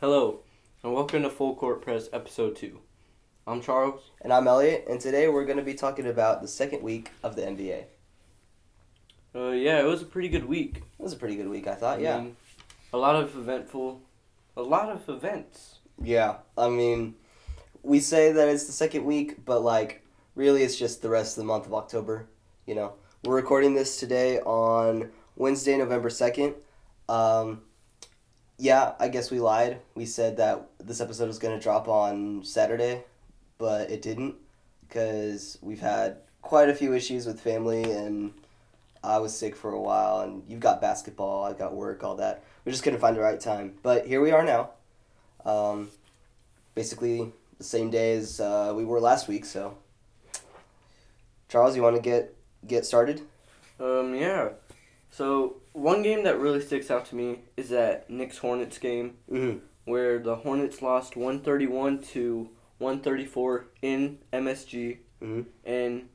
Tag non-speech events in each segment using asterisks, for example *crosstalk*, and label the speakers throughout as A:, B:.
A: Hello, and welcome to Full Court Press Episode 2. I'm Charles.
B: And I'm Elliott, and today we're going to be talking about the second week of the NBA.
A: Uh, yeah, it was a pretty good week.
B: It was a pretty good week, I thought,
A: I
B: yeah.
A: mean, a lot of eventful, a lot of events.
B: Yeah, I mean, we say that it's the second week, but like, really it's just the rest of the month of October, you know. We're recording this today on Wednesday, November 2nd. Um, yeah, I guess we lied. We said that this episode was going to drop on Saturday, but it didn't because we've had quite a few issues with family and I was sick for a while and you've got basketball, I've got work, all that. We just couldn't find the right time. But here we are now. Um, basically the same day as uh, we were last week, so Charles, you want to get get started?
A: Um, yeah. So, one game that really sticks out to me is that Knicks Hornets game
B: Mm-hmm.
A: where the Hornets lost 131 to 134 in MSG.
B: Mhm.
A: And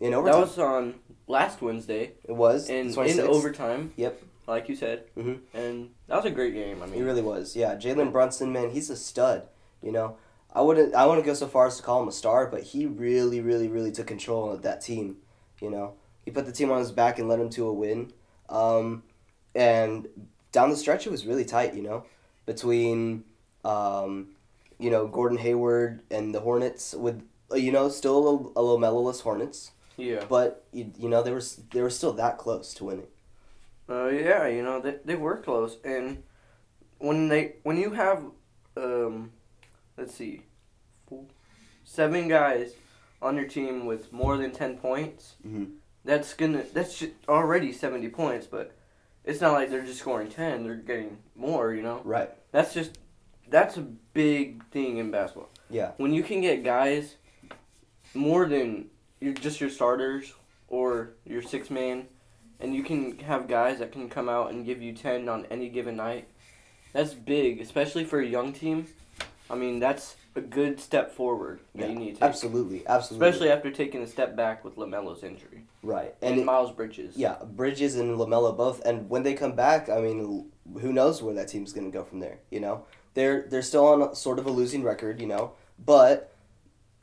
B: In
A: that
B: overtime,
A: was on last Wednesday.
B: it was
A: And in overtime.
B: Yep.
A: Like you said.
B: Mhm.
A: And that was a great game. I
B: He
A: mean,
B: really was. Yeah, Jalen Brunson, man, he's a stud. You know, I wouldn't I wouldn't go so far as to call him a star, but he really, really, really took control of that team. You know, he put the team on his back and led him to a win. Um, and down the stretch, it was really tight. You know, between um, you know Gordon Hayward and the Hornets with uh, you know still a little, a little mellowless Hornets,
A: yeah.
B: but you, you know they were they were still that close to winning.
A: Uh, yeah, you know they they were close, and when they when you have, um, let's see, four, seven guys on your team with more than ten points,
B: Mhm.
A: That's gonna that's already seventy points, but it's not like they're just scoring ten; they're getting more. You know,
B: Right.
A: that's just that's a big thing in basketball.
B: Yeah.
A: When you can get guys more than your just your starters or your six man, and you can have guys that can come out and give you ten on any given night. That's big, especially for a young team. I mean, that's a good step forward that
B: Yeah,
A: you need to take,
B: Absolutely. Absolutely.
A: especially after taking a step back with Lamelo's injury
B: right.
A: and,
B: And
A: Miles Bridges.
B: Yeah, Bridges and Lamelo both, and when they come back, I mean, who knows where that team's going to go from there? You know, they're they're still on sort of a losing record, you know, but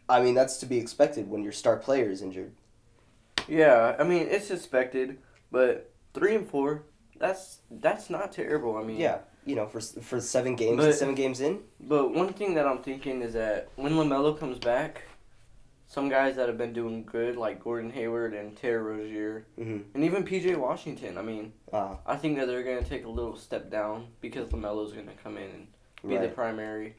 B: I mean that's to be expected when your star player is injured.
A: Yeah, I mean it's expected, but three and four, that's that's not terrible. I mean,
B: Yeah, you know, for for seven games,
A: But-
B: seven games in.
A: But one thing that I'm thinking is that when Lamelo comes back, some guys that have been doing good, like Gordon Hayward and Terry Rozier,
B: Mm-hmm.
A: and even PJ Washington. I mean,
B: Uh,
A: I think that they're gonna take a little step down because Lamelo's gonna come in and be the primary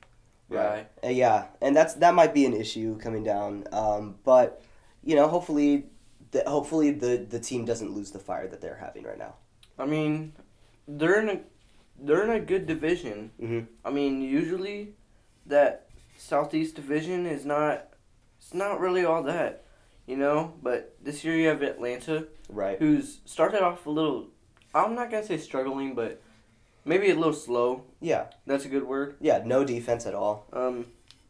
A: guy.
B: Right. Uh, yeah, and that's that might be an issue coming down. Um, but you know, hopefully, the, hopefully the the team doesn't lose the fire that they're having right now.
A: I mean, they're in a they're in a good division.
B: Mhm.
A: I mean, usually that Southeast division is not it's not really all that, you know. But this year you have Atlanta,
B: Right.
A: who's started off a little. I'm not gonna say struggling, but maybe a little slow.
B: Yeah.
A: That's a good word.
B: Yeah. No defense at all.
A: Um,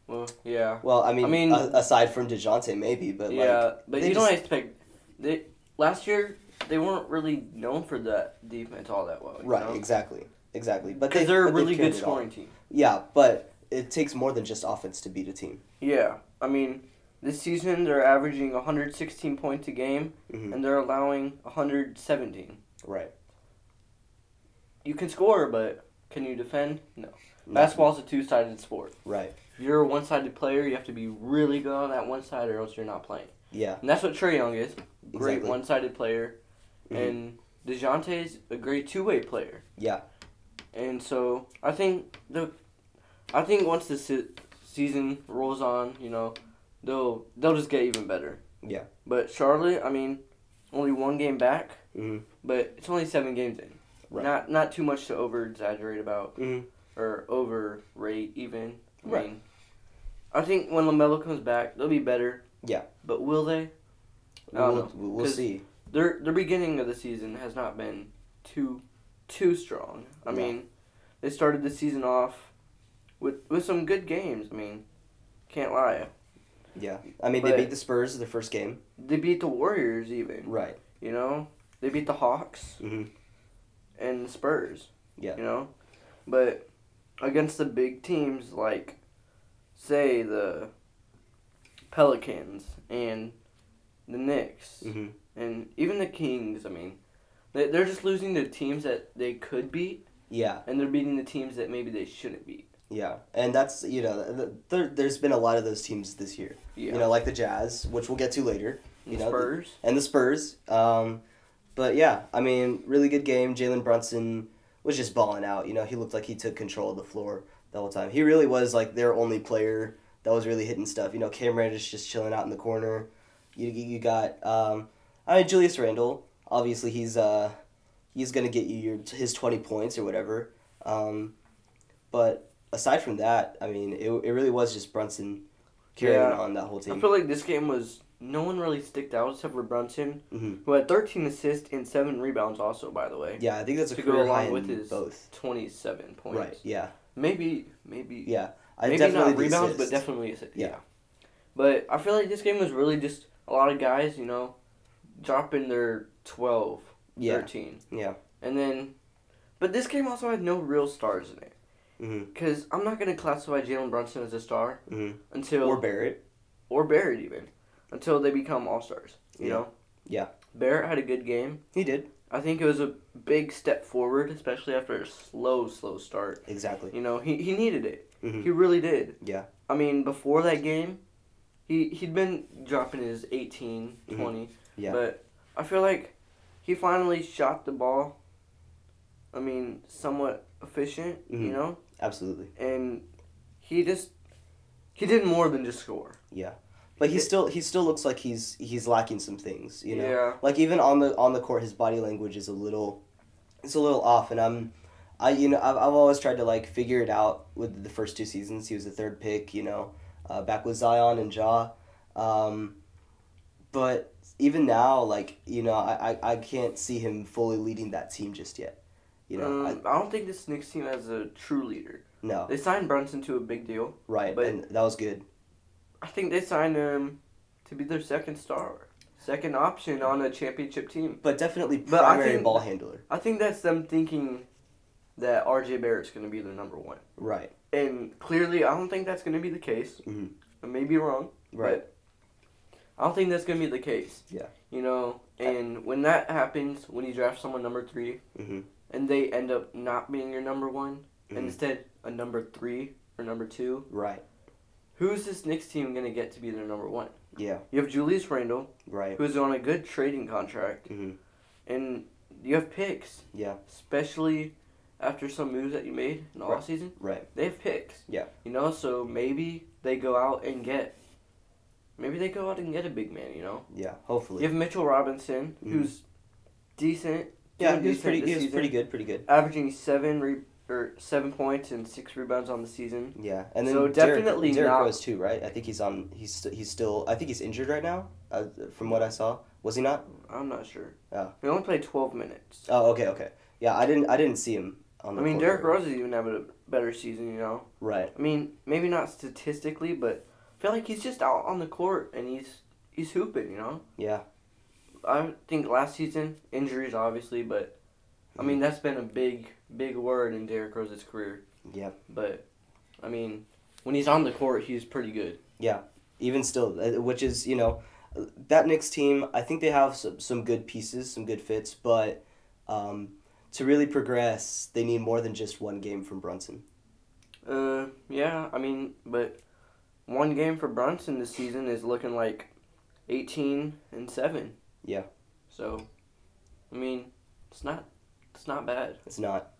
A: well, yeah,
B: Well, I mean,
A: I mean-
B: a- aside from Dejounte, maybe, but
A: yeah,
B: like,
A: but you
B: just-
A: don't expect they last year they weren't really known for that defense all that well.
B: right,
A: know?
B: exactly, exactly. But they,
A: they're a
B: but
A: really good scoring team.
B: Yeah, but it takes more than just offense to beat a team.
A: Yeah, I mean, this season they're averaging 116 points a game,
B: hmm
A: and they're allowing 117.
B: Right.
A: You can score, but can you defend? No.
B: No.
A: Basketball's a two-sided sport.
B: Right.
A: If you're a one-sided player, you have to be really good on that one side, or else you're not playing.
B: Yeah.
A: And that's what Trae Young is. Great
B: Exactly.
A: one-sided player,
B: Mhm.
A: and Dejounte's a great two-way player.
B: Yeah.
A: And so I think the, I think once the se- season rolls on, you know, they'll they'll just get even better.
B: Yeah.
A: But Charlotte, I mean, only one game back,
B: hmm
A: but it's only seven games in.
B: Right.
A: Not not too much to over exaggerate about
B: hmm
A: or overrate even. I
B: Right.
A: mean, I think when Lamelo comes back, they'll be better.
B: Yeah.
A: But will they?
B: We'll, we'll, see.
A: Their their beginning of the season has not been too too strong. I
B: No.
A: mean, they started the season off with with some good games. I mean, can't lie.
B: Yeah. I mean, they beat the Spurs the first game.
A: They beat the Warriors even.
B: Right.
A: You know, they beat the Hawks
B: Mhm.
A: and the Spurs.
B: Yeah.
A: You know, but against the big teams like, say the Pelicans and the Knicks
B: hmm
A: and even the Kings. I mean, they're just losing the teams that they could beat,
B: Yeah,
A: and they're beating the teams that maybe they shouldn't beat.
B: yeah, and that's you know th- there, there's been a lot of those teams this year.
A: Yeah.
B: You know, like the Jazz, which we'll get to later, you
A: The
B: know, the-
A: Spurs.
B: and the Spurs. Um, but yeah, I mean, really good game. Jalen Brunson was just balling out. You know, he looked like he took control of the floor the whole time. He really was like their only player that was really hitting stuff. You know, Cam Reddish just chilling out in the corner. You you you got um, I mean Julius Randle. Obviously, he's uh he's gonna get you your his twenty points or whatever. Um, but aside from that, I mean, it, it really was just Brunson carrying
A: Yeah.
B: on that whole team.
A: I feel like this game was no one really sticked out except for Brunson,
B: Mhm.
A: who had 13 assists and seven rebounds. Also, by the way,
B: Yeah, I think that's a
A: To go
B: career
A: along with his-
B: both.
A: 27 points.
B: Right. Yeah.
A: Maybe, maybe,
B: Yeah. I
A: maybe
B: definitely
A: not rebounds, but definitely assists.
B: Yeah.
A: Yeah. But I feel like this game was really just a lot of guys, you know, dropping their 12,
B: Yeah.
A: 13.
B: Yeah.
A: And then, but this game also had no real stars in it. Because I'm not going to classify Jalen Brunson as a star
B: Mhm.
A: until,
B: Or Barrett.
A: or Barrett even, until they become all stars. You
B: Yeah.
A: know?
B: Yeah.
A: Barrett had a good game.
B: He did.
A: I think it was a big step forward, especially after a slow, slow start.
B: Exactly.
A: You know, he, he needed it.
B: Mhm.
A: He really did.
B: Yeah.
A: I mean, before that game, he, he'd been dropping his 18,
B: Mhm.
A: 20.
B: Yeah.
A: But I feel like he finally shot the ball, I mean, somewhat efficient,
B: Mhm.
A: you know?
B: Absolutely.
A: And he just, he did more than just score.
B: Yeah. But he still he still looks like he's he's lacking some things, you know.
A: Yeah.
B: Like even on the on the court his body language is a little it's a little off and I'm I you know I've, I've always tried to like figure it out with the first two seasons. He was the third pick, you know, uh, back with Zion and Ja. Um, but even now, like you know, I, I, I can't see him fully leading that team just yet. You know,
A: um, I, don't think this Knicks team has a true leader.
B: No,
A: They signed Brunson to a big deal.
B: right,
A: but-
B: and that was good.
A: I think they signed him to be their second star, second option on a championship team.
B: But definitely
A: But I
B: primary
A: think-
B: ball handler.
A: I think that's them thinking that RJ Barrett's going to be their number one.
B: Right,
A: And clearly, I don't think that's going to be the case.
B: Mhm.
A: I may be wrong.
B: right,
A: But I don't think that's going to be the case.
B: Yeah.
A: You know, and when that happens, when you draft someone number three,
B: hmm
A: and they end up not being your number one,
B: Mhm.
A: and instead a number three or number two,
B: right,
A: who's this Knicks team going to get to be their number one?
B: yeah,
A: You have Julius Randle,
B: right,
A: who's on a good trading contract,
B: Mm-hmm.
A: and you have picks,
B: yeah,
A: especially after some moves that you made in the
B: Right.
A: offseason.
B: right,
A: They have picks.
B: Yeah.
A: You know, so maybe they go out and get. Maybe they go out and get a big man. You know,
B: yeah. Hopefully,
A: you have Mitchell Robinson,
B: Mhm.
A: who's decent.
B: yeah,
A: doing
B: he was pretty. He was
A: season,
B: pretty good, pretty good.
A: Averaging seven re- or seven points and six rebounds on the season.
B: Yeah, and then
A: So
B: Derek,
A: definitely
B: Derek
A: not-
B: Rose too, right? I think he's on. He's st- he's still. I think he's injured right now. Uh, from what I saw, was he not?
A: I'm not sure.
B: Oh.
A: He only played 12 minutes.
B: Oh, okay, okay. Yeah, I didn't. I didn't see him on
A: I mean,
B: very-
A: Rose is even having a better season. You know.
B: Right.
A: I mean, maybe not statistically, but feel like he's just out on the court and he's he's hooping. You know.
B: Yeah.
A: I think last season injuries obviously, but I mean that's been a big big word in Derrick Rose's career.
B: Yeah.
A: But I mean, when he's on the court, he's pretty good. Yeah.
B: Even still, uh, which is you know, that Knicks team. I think they have some some good pieces, some good fits, but um, to really progress, they need more than just one game from Brunson.
A: Uh, yeah, I mean, but one game for Brunson this season is looking like eighteen and seven.
B: Yeah.
A: So, I mean, it's not it's not bad.
B: It's not.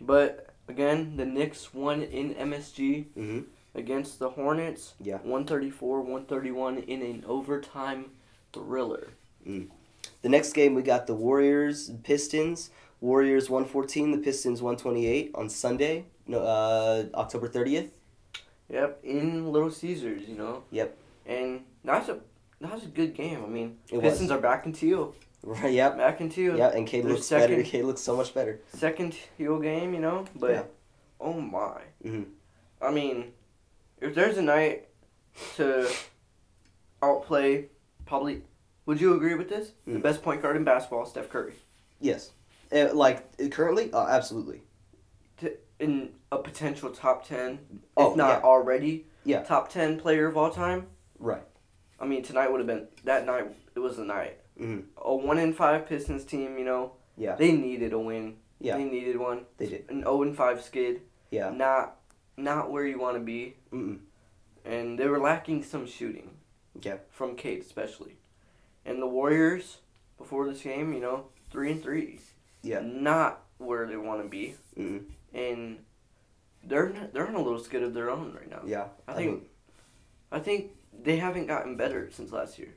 A: But again, the Knicks won in MSG
B: hmm
A: against the Hornets.
B: Yeah.
A: 134-131 in an overtime thriller.
B: The next game we got the Warriors and Pistons. Warriors one fourteen, the Pistons one twenty eight on Sunday, no, uh, October thirtieth.
A: Yep, in Little Caesars, you know.
B: Yep.
A: And that's a that's a good game. I mean,
B: It was.
A: Pistons are back in teal.
B: Right. Yep.
A: Back in teal.
B: Yeah, and Cade
A: Their
B: looks better.
A: second-
B: Cade looks so much better.
A: Second teal game, you know. But
B: Yeah.
A: oh my.
B: Mhm.
A: I mean, if there's a night to outplay, probably. Would you agree with this? The
B: Mm.
A: best point guard in basketball, Steph Curry.
B: Yes. Uh, like currently, uh, absolutely.
A: to, in a potential top ten,
B: Oh,
A: if not
B: yeah.
A: already,
B: Yeah.
A: top ten player of all time.
B: Right.
A: I mean, tonight would have been that night. It was the night.
B: hmm
A: A one in five Pistons team. You know,
B: Yeah.
A: they needed a win.
B: Yeah.
A: they needed one.
B: They did.
A: An zero and five skid.
B: Yeah.
A: Not, not where you want to be,
B: Mm-mm.
A: and they were lacking some shooting.
B: Yeah.
A: From Cade especially, and the Warriors before this game, you know, three and three.
B: Yeah.
A: Not where they want to be,
B: Mm-mm.
A: And they're they're on a little skid of their own right now.
B: Yeah.
A: I think
B: mean,
A: I think they haven't gotten better since last year.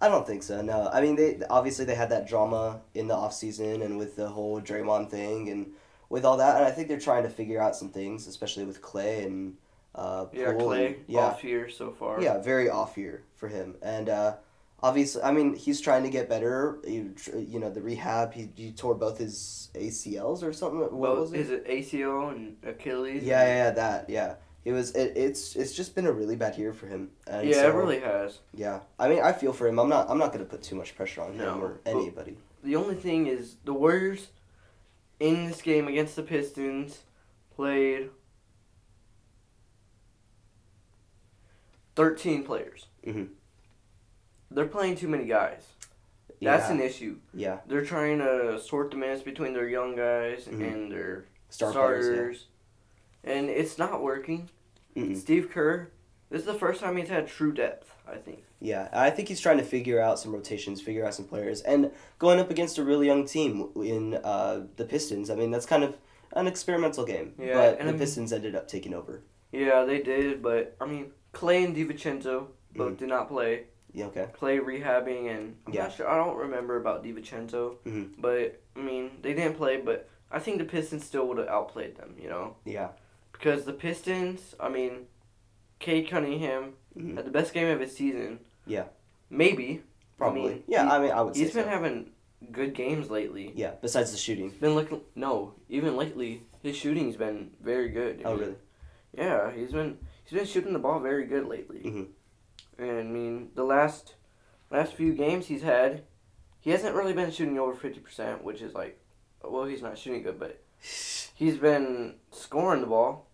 B: I don't think so. No, I mean they obviously they had that drama in the off season and with the whole Draymond thing and with all that, and I think they're trying to figure out some things, especially with Clay and uh,
A: Yeah, Clay
B: and- yeah,
A: off year so far.
B: yeah, very off year for him, and uh, obviously, I mean he's trying to get better. You, you know the rehab, he, he tore both his ACLs or something. What
A: Well,
B: was it?
A: is it ACL and Achilles?
B: Yeah, yeah, yeah, that, yeah. It was. It, it's. It's just been a really bad year for him. And
A: yeah,
B: so-
A: it really has.
B: Yeah, I mean, I feel for him. I'm not. I'm not gonna put too much pressure on him or anybody.
A: The only thing is the Warriors in this game against the Pistons played 13 players.
B: Mhm.
A: They're playing too many guys. That's
B: yeah.
A: an issue.
B: yeah.
A: They're trying to sort the minutes between their young guys
B: Mhm.
A: and their
B: Star
A: starters.
B: players.
A: And it's not working.
B: Mm-mm.
A: Steve Kerr, this is the first time he's had true depth, I think.
B: Yeah, I think he's trying to figure out some rotations, figure out some players, and going up against a really young team in uh, the Pistons. I mean, that's kind of an experimental game.
A: Yeah,
B: but
A: and
B: the
A: I mean-
B: Pistons ended up taking over.
A: Yeah, they did, but I mean, Clay and DiVincenzo both
B: Mhm.
A: did not play.
B: Yeah. Okay.
A: Clay rehabbing, and I'm
B: Yeah.
A: not sure. I don't remember about DiVincenzo,
B: Mhm.
A: but I mean, they didn't play. But I think the Pistons still would have outplayed them. You know,
B: Yeah.
A: because the Pistons. I mean, Cade Cunningham
B: Mhm.
A: had the best game of his season.
B: Yeah.
A: Maybe.
B: Probably.
A: I mean,
B: yeah.
A: he-
B: I mean, I would say
A: He's been
B: so.
A: having good games lately.
B: yeah. Besides the shooting.
A: Been looking. No, even lately, his shooting's been very good. I
B: Oh
A: mean,
B: really?
A: Yeah, he's been he's been shooting the ball very good lately.
B: Mhm.
A: And I mean, the last last few games he's had, he hasn't really been shooting over fifty percent, which is like, well, he's not shooting good, but *sighs* he's been scoring the ball.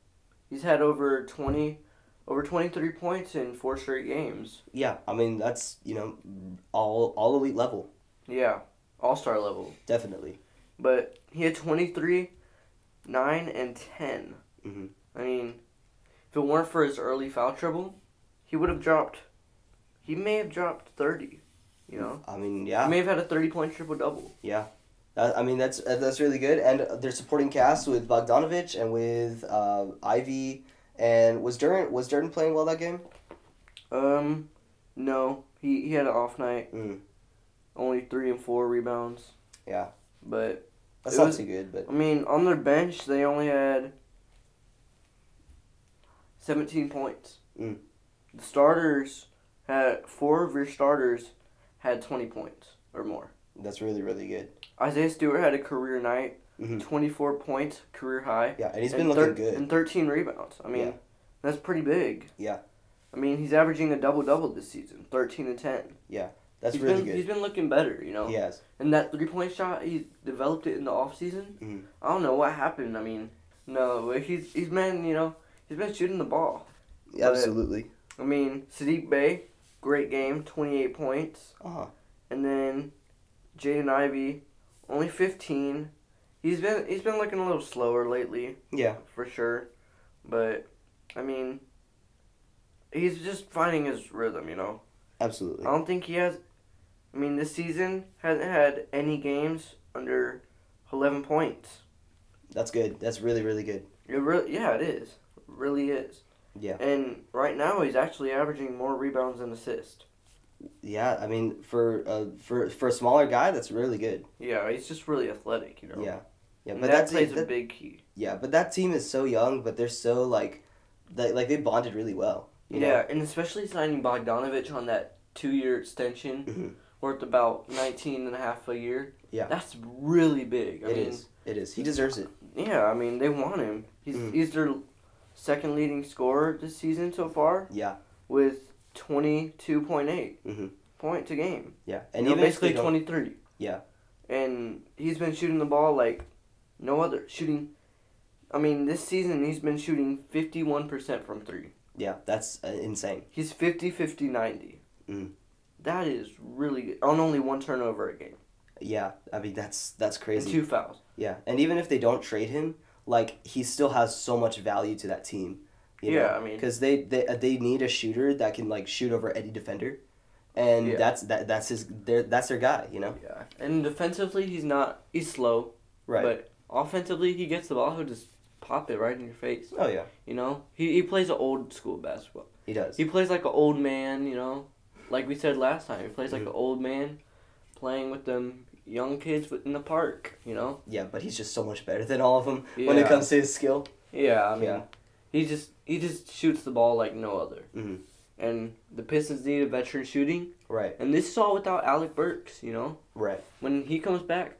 A: He's had over twenty, over twenty three points in four straight games.
B: Yeah. I mean, that's you know, all all elite level.
A: Yeah, all star level.
B: Definitely.
A: But he had twenty three, nine and ten.
B: Mhm.
A: I mean, if it weren't for his early foul trouble, he would have dropped. He may have dropped thirty. You know,
B: I mean, yeah.
A: he may have had a thirty point triple double.
B: Yeah. I mean that's that's really good, and they're supporting cast with Bogdanovich and with uh, Ivy, and was Duren was Duren playing well that game?
A: Um, no, he he had an off night.
B: Mm.
A: Only three and four rebounds.
B: Yeah.
A: But
B: That's not
A: was-
B: too good, but
A: I mean, on their bench, they only had seventeen points.
B: Mm.
A: The starters had four of your starters had twenty points or more.
B: that's really really good.
A: Isaiah Stewart had a career night,
B: Mhm.
A: twenty four points, career high.
B: Yeah, and he's
A: and
B: been looking
A: thir-
B: good.
A: And thirteen rebounds. I mean,
B: Yeah.
A: that's pretty big.
B: Yeah.
A: I mean, he's averaging a double double this season, thirteen and ten. Yeah.
B: That's
A: He's
B: really
A: been,
B: good.
A: He's been looking better, you know.
B: He has.
A: And that three point shot, he developed it in the off season.
B: Mhm.
A: I don't know what happened. I mean, no, he's he's been you know he's been shooting the ball.
B: Absolutely.
A: I mean, Sadiq Bey, great game, twenty eight points,
B: Uh huh.
A: and then Jaden Ivey, only fifteen. He's been he's been looking a little slower lately
B: Yeah.
A: for sure, but I mean, he's just finding his rhythm. You know,
B: Absolutely.
A: I don't think he has. I mean, this season hasn't had any games under eleven points.
B: That's good. That's really really good.
A: It really, yeah, it is. It really is.
B: Yeah.
A: And right now, he's actually averaging more rebounds than assists.
B: Yeah. I mean, for uh, for for a smaller guy, that's really good.
A: Yeah, he's just really athletic, you know.
B: Yeah. Yeah.
A: And
B: But
A: that
B: that's
A: plays a big key.
B: yeah. But that team is so young, but they're so like, they, like they bonded really well. You know?
A: Yeah, and especially signing Bogdanovich on that two-year extension
B: Mhm.
A: worth about 19 and a half a year.
B: Yeah.
A: That's really big. I
B: It
A: mean,
B: is. It is. He deserves it.
A: yeah, I mean, they want him. He's
B: Mhm.
A: he's their second leading scorer this season so far
B: Yeah.
A: with 22.8
B: Mhm.
A: point to game.
B: Yeah.
A: And
B: And if they
A: basically
B: don't-
A: 23.
B: Yeah.
A: And he's been shooting the ball like no other shooting I mean, this season he's been shooting 51% from three.
B: Yeah, that's uh, insane.
A: He's 50, 50, 90.
B: Mm.
A: That is really good. On only one turnover a game.
B: Yeah, I mean that's that's
A: And
B: crazy.
A: two fouls.
B: Yeah, and even if they don't trade him, like he still has so much value to that team.
A: Yeah, I mean-
B: because they, they they need a shooter that can like shoot over any defender, and
A: Yeah.
B: that's that that's his their that's their guy. You know.
A: Yeah. And defensively, he's not. He's slow.
B: Right.
A: But offensively, he gets the ball. He'll just pop it right in your face.
B: oh yeah,
A: You know, he he plays an old school basketball.
B: he does.
A: He plays like an old man. You know, like we said last time, he plays like
B: Mhm.
A: an old man, playing with them young kids in the park. You know.
B: yeah, but he's just so much better than all of them when it comes to his skill.
A: Yeah, I mean,
B: Yeah.
A: he just he just shoots the ball like no other.
B: Mhm.
A: And the Pistons need a veteran shooting,
B: Right.
A: and this is all without Alec Burks. You know,
B: Right.
A: when he comes back,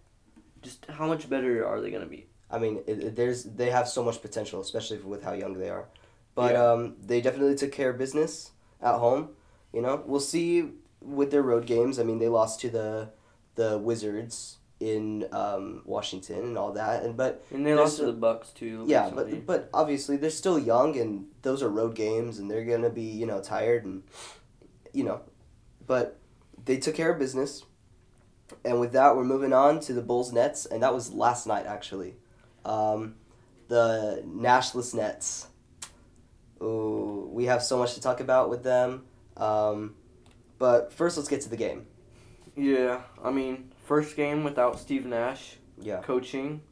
A: just how much better are they gonna be?
B: I mean, it, it- there's they have so much potential, especially with how young they are. But
A: Yeah.
B: um, they definitely took care of business at home. You know, we'll see with their road games. I mean, they lost to the the Wizards in um, Washington and all that, and but
A: And they lost to the Bucks too.
B: yeah,
A: recently.
B: but but obviously they're still young, and those are road games, and they're gonna be you know tired, and you know, but they took care of business. And with that, we're moving on to the Bulls Nets, and that was last night actually. Um, the Nashless Nets. Ooh, we have so much to talk about with them. Um, but first, let's get to the game.
A: Yeah, I mean, first game without Steve Nash
B: Yeah,
A: coaching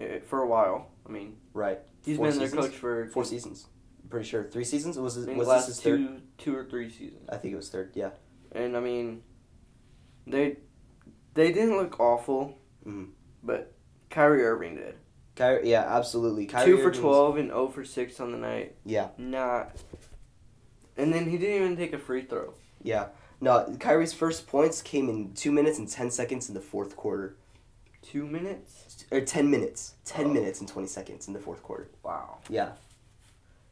A: eh, for a while. I mean,
B: right.
A: he's
B: Four
A: been their coach for
B: Four seasons. I'm pretty sure three seasons. Was it was
A: last
B: this his third?
A: two two or three seasons.
B: I think it was third. Yeah.
A: And I mean, they they didn't look awful,
B: Mhm.
A: but Kyrie Irving did.
B: Kyrie, yeah, absolutely. Kyrie
A: Two for twelve and zero for six on the night.
B: Yeah,
A: Not. And then he didn't even take a free throw.
B: yeah. No, Kyrie's first points came in two minutes and ten seconds in the fourth quarter,
A: Two minutes.
B: or ten minutes, ten
A: Oh.
B: minutes and twenty seconds in the fourth quarter.
A: Wow.
B: Yeah,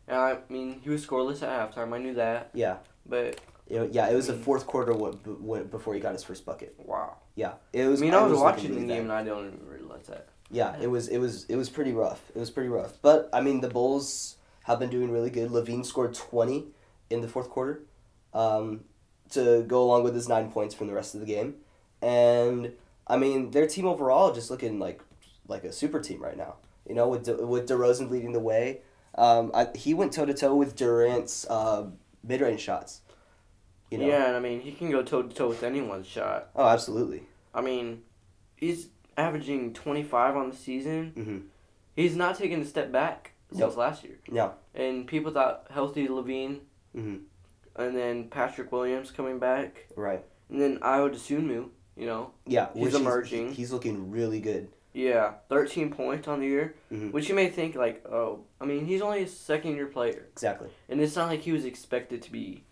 A: And I mean, he was scoreless at halftime. I knew that,
B: yeah,
A: but
B: yeah. It was the
A: Mm.
B: fourth quarter when, before he got his first bucket.
A: wow.
B: Yeah, it was.
A: I
B: was.
A: mean, I was
B: looking
A: watching the game and I don't even realize that.
B: Yeah, it was it was it was pretty rough. It was pretty rough. But I mean, the Bulls have been doing really good. LaVine scored twenty in the fourth quarter, um, to go along with his nine points from the rest of the game, and I mean, their team overall just looking like like a super team right now. You know, with De, with DeRozan leading the way, um, I, he went toe to toe with Durant's uh, mid range shots. You know.
A: Yeah, and I mean, he can go toe to toe with anyone's shot.
B: Oh, absolutely.
A: I mean, he's averaging 25 on the season.
B: hmm
A: He's not taking a step back since
B: Nope.
A: last year.
B: No.
A: And people thought healthy LaVine,
B: hmm
A: and then Patrick Williams coming back,
B: Right.
A: and then Ayo Dosunmu, you know.
B: Yeah.
A: He's emerging.
B: He's looking really good.
A: Yeah, 13 points on the year,
B: Mhm.
A: which you may think like, oh, I mean, he's only a second year player,
B: Exactly.
A: and it's not like he was expected to be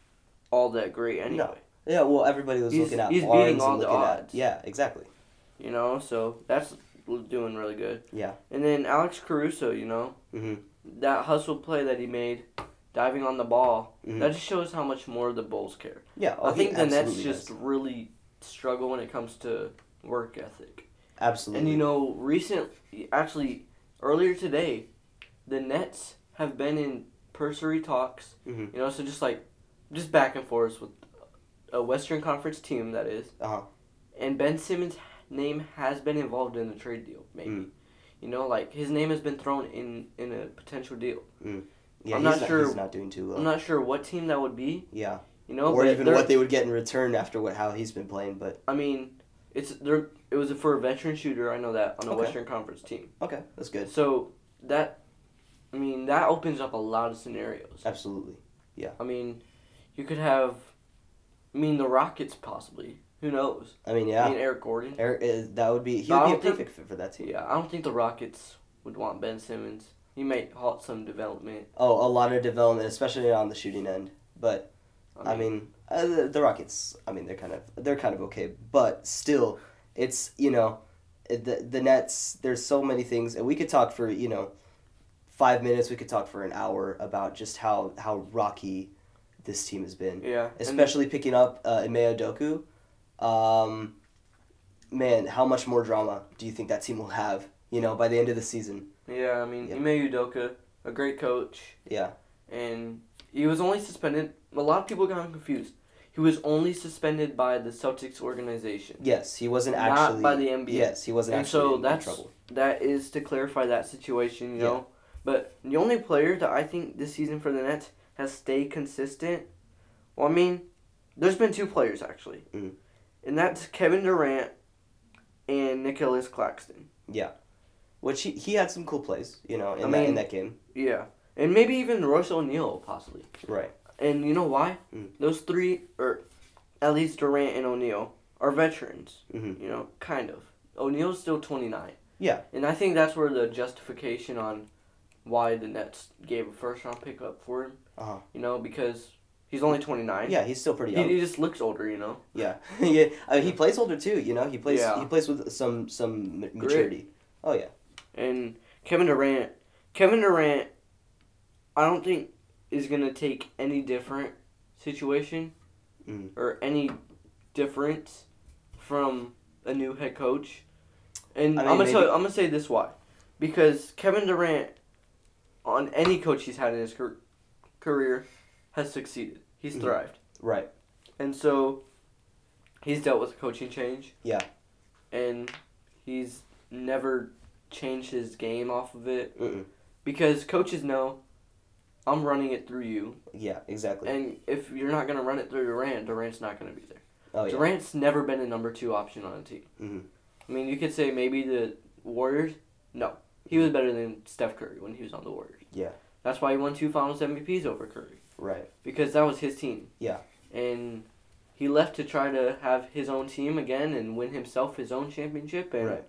A: all that great anyway.
B: Yeah, well, everybody was
A: He's-
B: looking at
A: he's beating all the odds.
B: at yeah, exactly.
A: You know, so that's doing really good.
B: Yeah.
A: And then Alex Caruso, you know,
B: hmm
A: that hustle play that he made, diving on the ball,
B: Mhm.
A: that just shows how much more the Bulls care.
B: Yeah, oh,
A: I think
B: he
A: the Nets
B: absolutely
A: just
B: does.
A: really struggle when it comes to work ethic.
B: absolutely.
A: And you know, recent, actually, earlier today, the Nets have been in pursuary talks.
B: Mhm.
A: You know, so just like, just back and forth with a Western Conference team that is.
B: Uh-huh.
A: And Ben Simmons' name has been involved in the trade deal. Maybe.
B: Mm.
A: You know, like his name has been thrown in in a potential deal.
B: Yeah,
A: I'm
B: he's
A: not sure-
B: He's not doing too well.
A: I'm not sure what team that would be.
B: yeah,
A: You know,
B: or even what they would get in return after what how he's been playing. But
A: I mean, it's there. It was for a veteran shooter. I know that on a
B: Okay.
A: Western Conference team.
B: okay, that's good.
A: So that, I mean, that opens up a lot of scenarios.
B: Absolutely. Yeah.
A: I mean, you could have, I mean, the Rockets possibly. Who knows?
B: I mean, yeah.
A: I mean, Eric Gordon.
B: Eric, uh, that would be he would be a
A: don't think-
B: perfect fit for that team.
A: Yeah, I don't think the Rockets would want Ben Simmons. He might halt some development.
B: Oh, a lot of development, especially on the shooting end. But I mean, uh, the, the Rockets. I mean, they're kind of they're kind of okay, but still, it's you know, the the Nets. There's so many things, and we could talk for you know, five minutes. We could talk for an hour about just how how rocky this team has been,
A: yeah, and-
B: especially picking up uh, Ime Udoka. Um, man, how much more drama do you think that team will have? You know, by the end of the season.
A: Yeah, I mean,
B: Yeah.
A: Ime Udoka, a great coach,
B: Yeah.
A: and he was only suspended. A lot of people got him confused. He was only suspended by the Celtics organization,
B: Yes, he wasn't
A: not
B: actually.
A: by the NBA.
B: Yes, he wasn't
A: And
B: actually
A: so
B: in
A: that's-
B: trouble.
A: That is to clarify that situation, you
B: Yeah.
A: know. But the only player that I think this season for the Nets has stayed consistent. Well, I mean, there's been two players actually,
B: Mhm.
A: and that's Kevin Durant and Nicholas Claxton.
B: Which he, he had some cool plays, you know, in
A: I
B: that in that game.
A: Yeah, and maybe even Royce O'Neale possibly.
B: Right.
A: And you know why?
B: Mm.
A: Those three, or at least Durant and O'Neale, are veterans.
B: Mhm.
A: You know, kind of. O'Neale's still 29.
B: Yeah.
A: And I think that's where the justification on why the Nets gave a first round pick up for him.
B: Uh-huh.
A: You know, because he's only 29.
B: Yeah, he's still pretty
A: He,
B: young.
A: he just looks older, you know.
B: yeah. *laughs* yeah. Uh, he plays older too, you know. He plays
A: Yeah.
B: he plays with some some ma- maturity. Oh yeah.
A: And Kevin Durant, Kevin Durant, I don't think is gonna take any different situation
B: Mhm.
A: or any difference from a new head coach. And
B: I mean,
A: am gonna tell,
B: maybe-
A: I'm gonna say this why, because Kevin Durant, on any coach he's had in his career, has succeeded. He's
B: Mhm.
A: thrived,
B: Right.
A: and so he's dealt with a coaching change.
B: Yeah.
A: and he's never changed his game off of it
B: Mm-mm.
A: because coaches know I'm running it through you,
B: Yeah. Exactly.
A: and if you're not gonna run it through Durant, Durant's not gonna be there.
B: oh yeah.
A: Durant's never been a number two option on a team.
B: Mhm.
A: I mean, you could say maybe the Warriors. No, he was better than Steph Curry when he was on the Warriors.
B: Yeah.
A: That's why he won two Finals MVPs over Curry
B: Right.
A: because that was his team.
B: Yeah.
A: And he left to try to have his own team again and win himself his own championship, and
B: Right.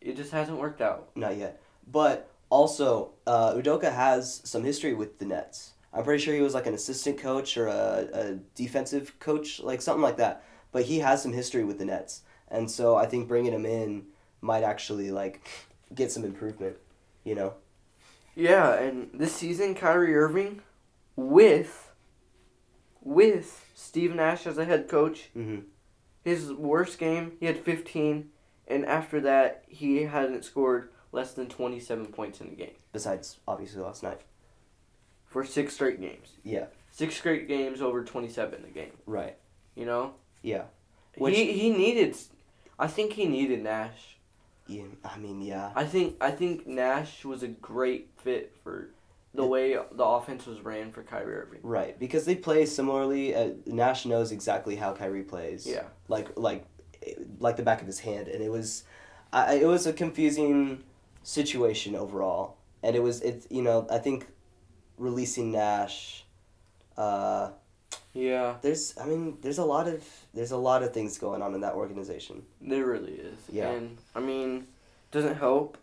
A: It just hasn't worked out.
B: Not yet. But also, uh, Udoka has some history with the Nets. I'm pretty sure he was like an assistant coach or a, a defensive coach, like something like that. But he has some history with the Nets, and so I think bringing him in might actually like get some improvement. You know.
A: Yeah, and this season, Kyrie Irving, with with Steve Nash as a head coach,
B: Mm-hmm.
A: his worst game he had 15, and after that he hadn't scored less than 27 points in a game
B: Besides, obviously last night.
A: for six straight games.
B: Yeah.
A: Six straight games over 27 a game.
B: Right.
A: You know.
B: Yeah. Which-
A: he he needed, I think he needed Nash.
B: Yeah. I mean, yeah.
A: I think I think Nash was a great fit for the way the offense was ran for Kyrie Irving.
B: Right, because they play similarly. Uh, Nash knows exactly how Kyrie plays.
A: Yeah.
B: like like like the back of his hand, and it was, I it was a confusing situation overall, and it was it you know I think releasing Nash, uh,
A: Yeah,
B: there's I mean there's a lot of there's a lot of things going on in that organization.
A: there really is.
B: Yeah.
A: And I mean, doesn't help.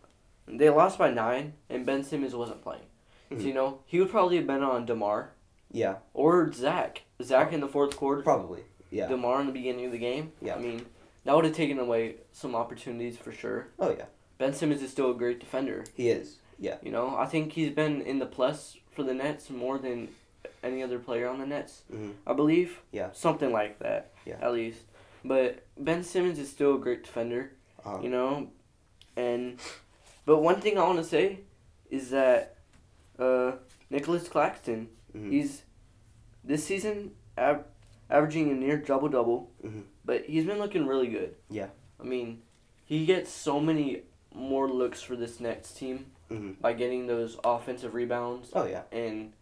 A: They lost by nine, and Ben Simmons wasn't playing.
B: Mhm.
A: So you know he would probably have been on Demar
B: Yeah,
A: or Zach. Zach in the fourth quarter.
B: probably. Yeah.
A: Demar in the beginning of the game.
B: Yeah.
A: I mean, that would have taken away some opportunities for sure.
B: Oh yeah,
A: Ben Simmons is still a great defender.
B: he is. Yeah.
A: You know, I think he's been in the plus for the Nets more than any other player on the Nets.
B: Mhm.
A: I believe.
B: Yeah.
A: Something like that.
B: Yeah.
A: At least, but Ben Simmons is still a great defender.
B: Uh-huh.
A: You know, and but one thing I want to say is that uh, Nicholas Claxton,
B: Mhm.
A: he's this season av- averaging a near double double,
B: Mhm.
A: But he's been looking really good.
B: Yeah.
A: I mean, he gets so many more looks for this next team
B: Mhm.
A: by getting those offensive rebounds
B: Oh yeah.
A: and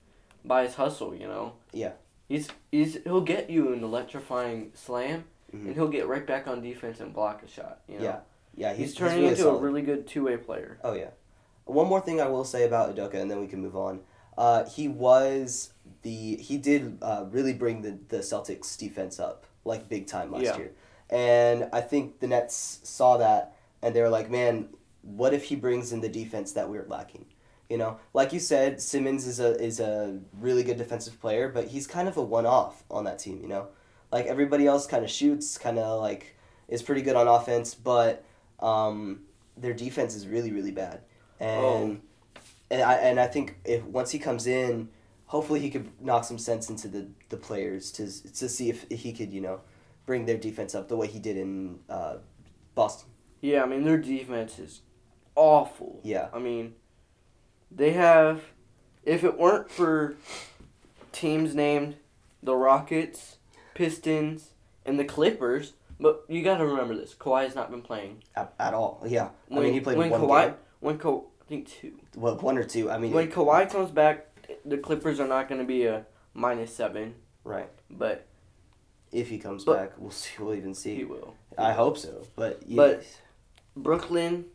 A: by his hustle. You know.
B: Yeah.
A: He's he's he'll get you an electrifying slam,
B: Mhm.
A: and he'll get right back on defense and block a shot. You know.
B: Yeah. Yeah.
A: He's,
B: He's,
A: turning
B: really
A: into
B: solid.
A: a really good two way player.
B: Oh yeah. One more thing I will say about Udoka, and then we can move on. Uh, he was the he did uh, really bring the the Celtics defense up like big time last
A: Yeah.
B: year, and I think the Nets saw that and they were like, man, what if he brings in the defense that we're lacking? You know, like you said, Simmons is a is a really good defensive player, but he's kind of a one off on that team. You know, like everybody else kind of shoots, kind of like is pretty good on offense, but um, their defense is really really bad, and and I and I think if once he comes in, hopefully he could knock some sense into the, the players to to see if he could you know bring their defense up the way he did in uh, Boston.
A: Yeah, I mean their defense is awful.
B: Yeah.
A: I mean, they have. If it weren't for teams named the Rockets, Pistons, and the Clippers, but you got to remember this: Kawhi has not been playing.
B: At, at all. Yeah. I mean, he played
A: when
B: one
A: Kawhi,
B: game.
A: when Ka- I think two.
B: Well, one or two. I mean,
A: When Kawhi comes back, the Clippers are not going to be a minus seven,
B: right.
A: but
B: If he comes
A: But-
B: back, we'll *laughs* see. We'll even see.
A: he will.
B: I hope so. But yeah.
A: But- Brooklyn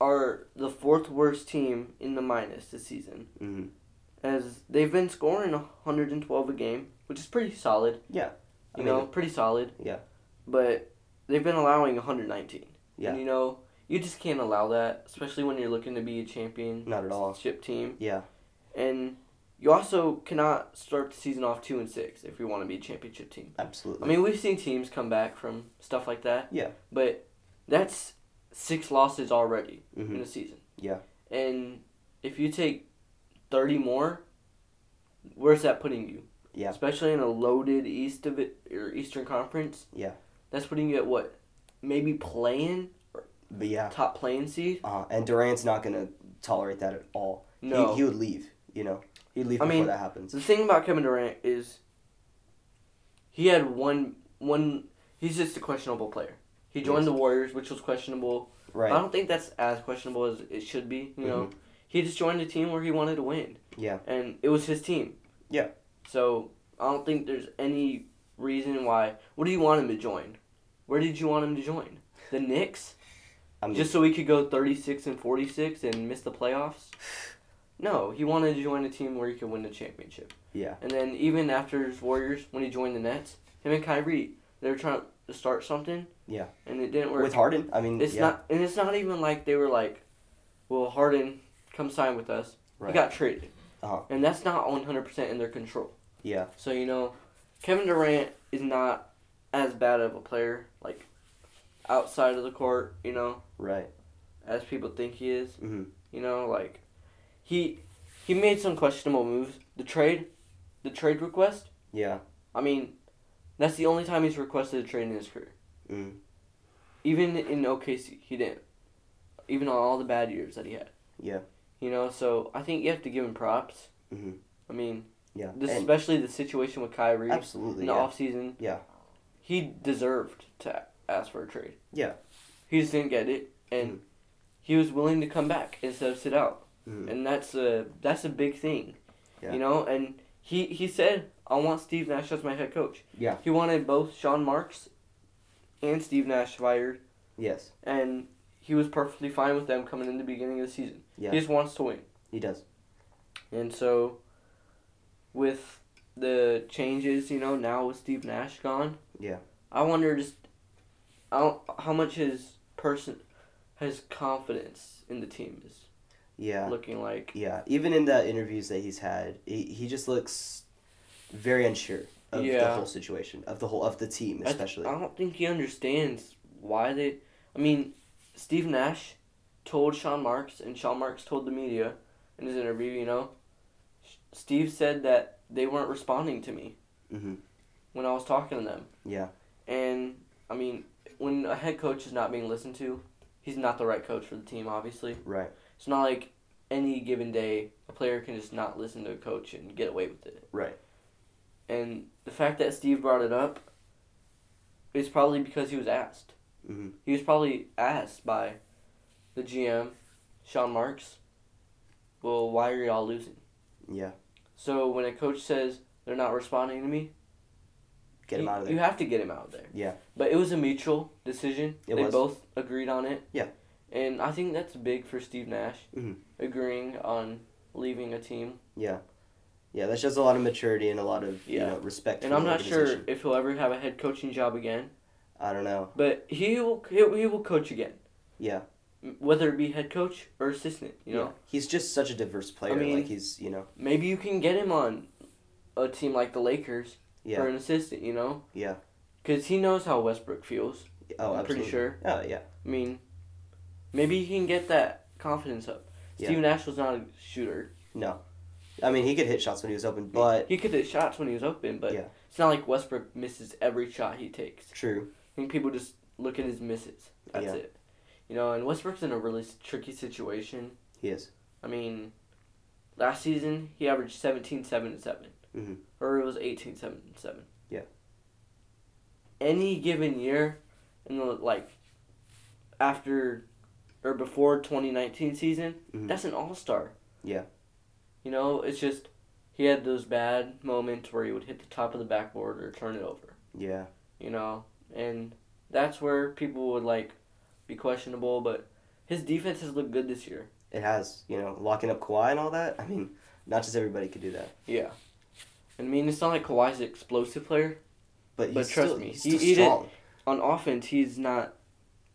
A: are the fourth worst team in the minus this season.
B: Mhm.
A: as they've been scoring 112 a game, which is pretty solid.
B: Yeah.
A: You
B: I
A: know,
B: mean,
A: pretty solid.
B: Yeah.
A: But they've been allowing 119.
B: Yeah.
A: And you know, you just can't allow that, especially when you're looking to be a champion
B: Not at all.
A: ship team.
B: Yeah.
A: And you also cannot start the season off two and six if you want to be a championship team.
B: Absolutely.
A: I mean, we've seen teams come back from stuff like that.
B: Yeah.
A: But that's six losses already
B: Mhm.
A: in a season.
B: Yeah.
A: And if you take 30 more, where's that putting you?
B: Yeah.
A: Especially in a loaded East of it or Eastern Conference.
B: Yeah.
A: That's putting you at what? Maybe playing
B: But yeah.
A: top playing seed.
B: Uh, and Durant's not gonna tolerate that at all.
A: No.
B: He, he would leave. You know. He'd leave
A: I
B: before
A: mean,
B: that happens.
A: the thing about Kevin Durant is he had one one. He's just a questionable player. He joined
B: Yes.
A: the Warriors, which was questionable.
B: Right.
A: I don't think that's as questionable as it should be. You know,
B: Mhm.
A: he just joined a team where he wanted to win.
B: Yeah.
A: and it was his team.
B: Yeah.
A: So I don't think there's any reason why. What do you want him to join? Where did you want him to join? The Knicks,
B: I mean,
A: just so he could go 36 and 46 and miss the playoffs. *sighs* *sighs* No, he wanted to join a team where he could win the championship.
B: Yeah.
A: And then even after his Warriors, when he joined the Nets, him and Kyrie, they were trying to start something.
B: Yeah.
A: And it didn't work.
B: with Harden, I mean,
A: it's
B: yeah.
A: not, and it's not even like they were like, "Well, Harden, come sign with us."
B: Right.
A: He got traded.
B: Uh-huh.
A: And that's not 100% in their control.
B: Yeah.
A: So, you know, Kevin Durant is not as bad of a player, like, outside of the court, you know,
B: Right.
A: as people think he is.
B: Mhm.
A: You know, like, he he made some questionable moves. The trade, the trade request,
B: Yeah.
A: I mean, that's the only time he's requested a trade in his career.
B: Mm.
A: Even in OKC, he didn't. Even on all the bad years that he had.
B: Yeah.
A: You know, so I think you have to give him props.
B: Mhm.
A: I mean,
B: Yeah.
A: this, especially the situation with Kyrie
B: absolutely.
A: in the
B: Yeah.
A: off season.
B: Yeah.
A: He deserved to ask for a trade.
B: Yeah.
A: He just didn't get it, and
B: Mhm.
A: he was willing to come back instead of sit out,
B: Mhm.
A: and that's a that's a big thing,
B: Yeah.
A: you know. And he he said, "I want Steve Nash as my head coach."
B: Yeah.
A: He wanted both Sean Marks and Steve Nash fired,
B: Yes.
A: and he was perfectly fine with them coming in the beginning of the season.
B: Yeah.
A: He just wants to win.
B: He does.
A: And so, with the changes, you know, now with Steve Nash gone,
B: Yeah.
A: I wonder just how, how much his person, his confidence in the team is
B: Yeah.
A: looking like.
B: Yeah. Even in the interviews that he's had, he, he just looks very unsure of the whole situation, of the whole of the team,
A: I th-
B: especially.
A: I don't think he understands why they. I mean, Steve Nash told Sean Marks, and Sean Marks told the media in his interview, you know, Steve said that they weren't responding to me
B: hmm
A: when I was talking to them.
B: Yeah.
A: And I mean, when a head coach is not being listened to, he's not the right coach for the team. Obviously,
B: Right.
A: It's not like any given day a player can just not listen to a coach and get away with it.
B: Right.
A: And the fact that Steve brought it up is probably because he was asked.
B: hmm
A: He was probably asked by the GM, Sean Marks. Well, why are y'all losing?
B: Yeah.
A: So when a coach says they're not responding to me,
B: Get him
A: you,
B: out of there.
A: you have to get him out of there.
B: Yeah.
A: But it was a mutual decision.
B: It
A: they
B: was.
A: both agreed on it.
B: Yeah.
A: And I think that's big for Steve Nash,
B: Mhm.
A: agreeing on leaving a team.
B: Yeah. Yeah. That shows a lot of maturity and a lot of you
A: Yeah.
B: know respect.
A: And I'm not sure if he'll ever have a head coaching job again,
B: I don't know.
A: but he will. He, he will coach again,
B: Yeah.
A: whether it be head coach or assistant. You know,
B: Yeah. He's just such a diverse player.
A: mean-
B: like he's you know.
A: maybe you can get him on a team like the Lakers
B: Yeah.
A: for an assistant. You know,
B: Yeah.
A: because he knows how Westbrook feels.
B: Oh,
A: I'm pretty sure.
B: Oh yeah.
A: I mean, maybe he can get that confidence up.
B: Yeah.
A: Steve Nash was not a shooter.
B: No. I mean, he could hit shots when he was open, but
A: he could hit shots when he was open, but
B: Yeah.
A: it's not like Westbrook misses every shot he takes.
B: true.
A: I think people just look at his misses. That's
B: Yeah.
A: it. You know, and Westbrook's in a really tricky situation.
B: He is.
A: I mean, last season he averaged 17, 7, and 7.
B: Mhm.
A: Or it was 18, 7, and 7.
B: Yeah.
A: Any given year, in the, like, after or before 2019 season,
B: Mhm.
A: that's an all star.
B: Yeah.
A: You know, it's just he had those bad moments where he would hit the top of the backboard or turn it over.
B: Yeah.
A: You know, and that's where people would like be questionable. But his defense has looked good this year.
B: It has. You know, locking up Kawhi and all that. I mean, not just everybody could do that.
A: Yeah. And I mean, it's not like Kawhi's an explosive player.
B: But, he's
A: But trust
B: still,
A: me,
B: he's
A: he- he did- On offense, he's not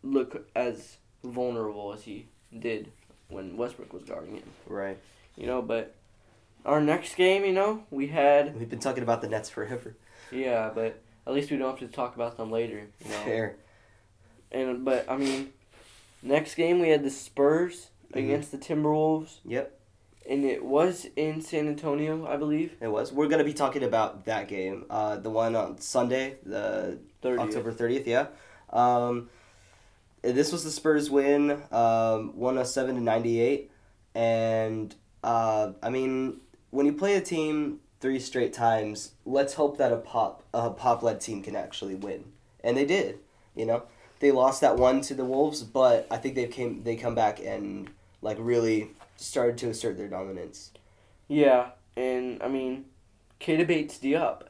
A: look as vulnerable as he did when Westbrook was guarding him.
B: Right.
A: You know, but our next game, you know, we had
B: We've been talking about the Nets forever.
A: yeah, but at least we don't have to talk about them later. You know.
B: Fair.
A: And but I mean, next game we had the Spurs
B: Mhm.
A: against the Timberwolves.
B: Yep.
A: And it was in San Antonio, I believe.
B: It was. We're gonna be talking about that game. Uh, the one on Sunday, the
A: 30th.
B: October thirtieth. Yeah. Um, this was the Spurs win, um, one hundred seven to ninety eight, and uh, I mean, when you play a team three straight times, let's hope that a pop a pop led team can actually win, and they did. You know, they lost that one to the Wolves, but I think they came they come back and like really started to assert their dominance.
A: Yeah, and I mean, Keita Bates-Diop,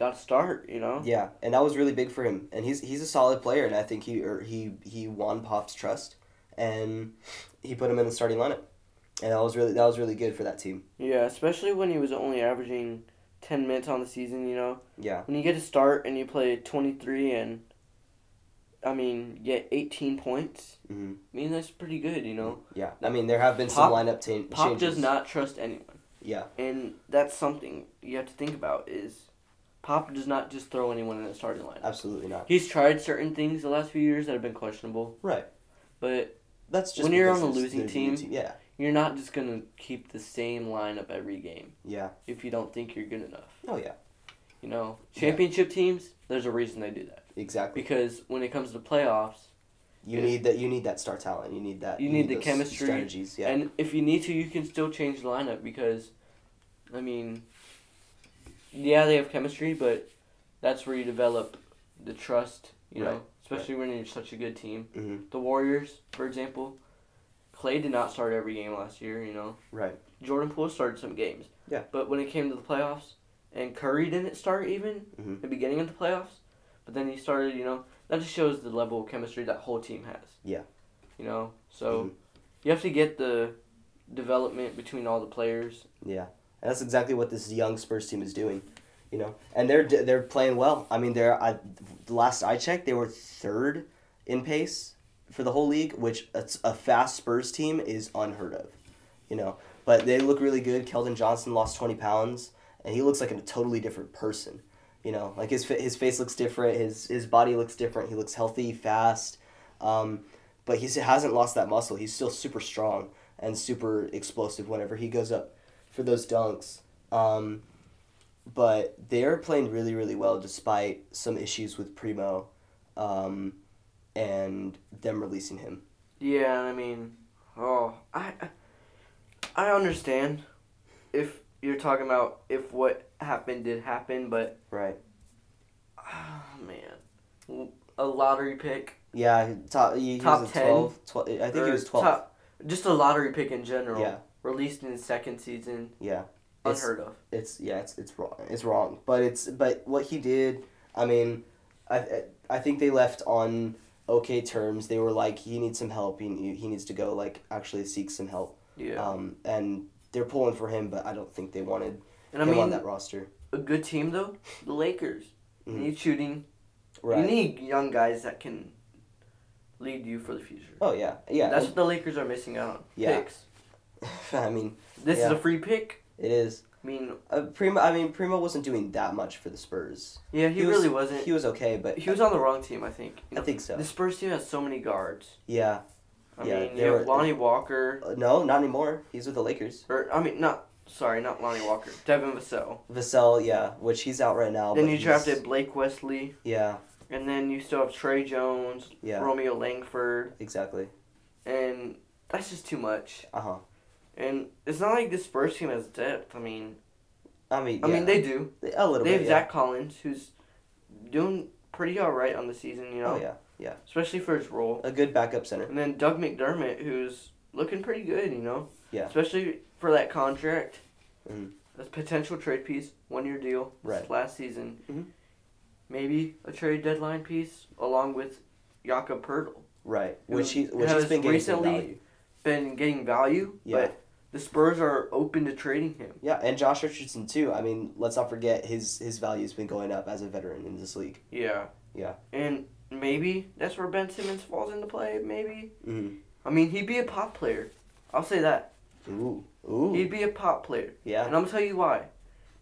A: got to start. You know.
B: Yeah, and that was really big for him. And he's he's a solid player, and I think he or he he won Pop's trust, and he put him in the starting lineup, and that was really that was really good for that team.
A: Yeah, especially when he was only averaging ten minutes on the season. You know,
B: Yeah,
A: when you get to start and you play twenty three and, I mean, get eighteen points.
B: hmm
A: I mean, that's pretty good. You know,
B: yeah. I mean, there have been some lineup ta-
A: Pop
B: changes.
A: does not trust anyone.
B: Yeah,
A: And that's something you have to think about is Pop does not just throw anyone in the starting lineup.
B: absolutely not.
A: He's tried certain things the last few years that have been questionable,
B: Right.
A: but
B: That's just
A: When you're on a losing
B: new
A: team-
B: Yeah,
A: you're not just going to keep the same lineup every game
B: yeah.
A: if you don't think you're good enough.
B: Oh yeah,
A: You know,
B: Yeah.
A: championship teams, there's a reason they do that.
B: exactly.
A: Because when it comes to playoffs,
B: You
A: Yeah.
B: need that. You need that star talent. You need that.
A: You need the chemistry,
B: strategies. Yeah.
A: and if you need to, you can still change the lineup because, I mean, yeah, they have chemistry, but that's where you develop the trust, you know,
B: Right,
A: especially when you're such a good team.
B: hmm
A: The Warriors, for example, Clay did not start every game last year, you know.
B: Right.
A: Jordan Poole started some games.
B: Yeah.
A: But when it came to the playoffs, and Curry didn't start even
B: Mhm.
A: the beginning of the playoffs, but then he started, you know, that just shows the level of chemistry that whole team has.
B: Yeah.
A: You know, so
B: Mhm.
A: you have to get the development between all the players.
B: Yeah, and that's exactly what this young Spurs team is doing, you know. And they're they're playing well. I mean, they're I, last I checked, they were third in pace for the whole league, which a fast Spurs team is unheard of, you know. But they look really good. Keldon Johnson lost twenty pounds, and he looks like a totally different person. You know, like his his face looks different. His his body looks different. He looks healthy, fast. Um, but he hasn't lost that muscle. He's still super strong and super explosive whenever he goes up for those dunks. Um, but they're playing really, really well despite some issues with Primo um, and them releasing him.
A: Yeah, I mean, oh, I, I- understand if you're talking about if what happened did happen, but
B: Right.
A: oh man, a lottery pick.
B: Yeah, top, he, he
A: Top
B: a
A: 10?
B: 12, 12 I think he was 12.
A: top- just a lottery pick in general.
B: Yeah.
A: Released in his second season,
B: Yeah. It's-
A: unheard of.
B: It's yeah, it's it's wrong. It's wrong. But it's but what he did, I mean, I I- think they left on okay terms. They were like he needs some help. He he needs to go like actually seek some help.
A: Yeah.
B: Um, and they're pulling for him, but I don't think they wanted
A: and I
B: him on
A: mean,
B: that roster.
A: a good team though, the Lakers. You
B: Mhm.
A: need shooting.
B: Right.
A: You need young guys that can lead you for the future.
B: oh yeah, yeah.
A: That's what the Lakers are missing out on.
B: Yeah.
A: Picks. *laughs*
B: I mean,
A: This is a free pick.
B: it is.
A: I mean,
B: Uh, Primo. I mean, Primo wasn't doing that much for the Spurs.
A: yeah, he,
B: He was-
A: really wasn't.
B: He was okay, but
A: He was on the wrong team, I think. You
B: I think so.
A: The Spurs team has so many guards.
B: Yeah.
A: I
B: Yeah,
A: mean, you have Lonnie Walker,
B: Uh, no, not anymore. He's with the Lakers.
A: or I mean, not sorry, not Lonnie Walker, Devin Vassell.
B: Vassell, yeah, which he's out right now.
A: then
B: but
A: you drafted Blake Wesley,
B: Yeah,
A: and then you still have Tre Jones,
B: Yeah.
A: Romeo Langford.
B: exactly.
A: and that's just too much.
B: Uh huh.
A: And it's not like the Spurs team has depth. I mean,
B: I mean,
A: I
B: yeah.
A: mean they do.
B: a little
A: They
B: bit.
A: have
B: yeah.
A: Zach Collins, who's doing pretty all right on the season. You know,
B: Oh yeah, yeah.
A: especially for his role.
B: A good backup center.
A: And then Doug McDermott, who's looking pretty good. You know.
B: Yeah.
A: Especially for that contract.
B: Mhm.
A: A potential trade piece, one year deal.
B: Right.
A: Last season.
B: Mhm.
A: Maybe a trade deadline piece along with Jakob Poeltl.
B: Right. Which he which
A: has
B: he's been
A: recently-
B: value.
A: Been getting value,
B: Yeah.
A: but the Spurs are open to trading him.
B: Yeah, and Josh Richardson too. I mean, let's not forget his his value's been going up as a veteran in this league.
A: Yeah.
B: Yeah.
A: And maybe that's where Ben Simmons falls into play. Maybe.
B: Mm-hmm.
A: I mean, he'd be a pop player. I'll say that.
B: Ooh. Ooh.
A: He'd be a pop player.
B: yeah.
A: And I'm gonna tell you why.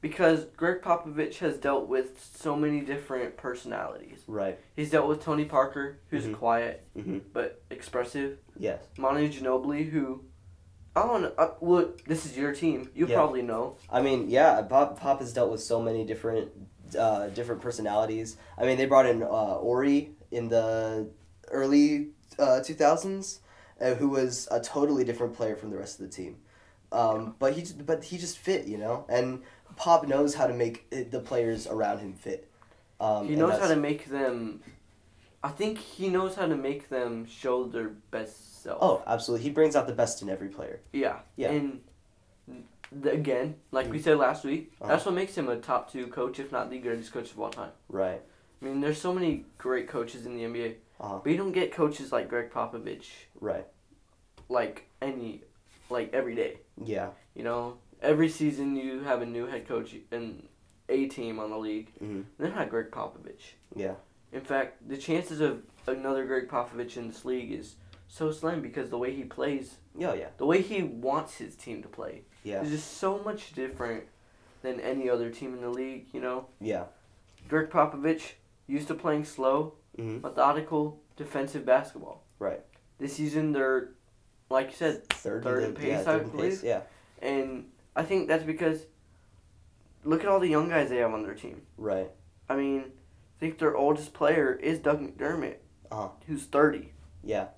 A: Because Gregg Popovich has dealt with so many different personalities.
B: Right.
A: He's dealt with Tony Parker, who's
B: Mhm.
A: quiet
B: Mm-hmm.
A: but expressive.
B: Yes.
A: Manu Ginobili, who I don't. Uh, well, this is your team. You
B: Yeah.
A: probably know.
B: I mean, yeah, Pop Pop has dealt with so many different uh, different personalities. I mean, they brought in uh, Horry in the early uh, 2000s, uh, who was a totally different player from the rest of the team. Um, but he but he just fit, you know, and Pop knows how to make the players around him fit. Um,
A: he knows how to make them. I think he knows how to make them show their best
B: Oh, absolutely. He brings out the best in every player.
A: Yeah.
B: Yeah.
A: And th- again, like we said last week,
B: Uh-huh.
A: that's what makes him a top two coach, if not the greatest coach of all time.
B: Right.
A: I mean, there's so many great coaches in the NBA,
B: Uh-huh.
A: but you don't get coaches like Gregg Popovich
B: Right.
A: like any, like every day.
B: Yeah.
A: You know, every season you have a new head coach and a team on the league.
B: Mhm.
A: They're not Gregg Popovich.
B: Yeah.
A: In fact, the chances of another Gregg Popovich in this league is so slim because the way he plays,
B: Yeah. Yeah.
A: the way he wants his team to play,
B: Yeah.
A: is just so much different than any other team in the league. You know,
B: Yeah.
A: Dirk Popovich used to playing slow,
B: Mhm.
A: methodical, defensive basketball.
B: Right.
A: This season they're, like you said,
B: Third,
A: Third
B: in
A: pace,
B: yeah,
A: I believe.
B: pace. Yeah.
A: and I think that's because look at all the young guys they have on their team.
B: Right.
A: I mean, I think their oldest player is Doug McDermott,
B: Uh-huh.
A: who's thirty.
B: Yeah,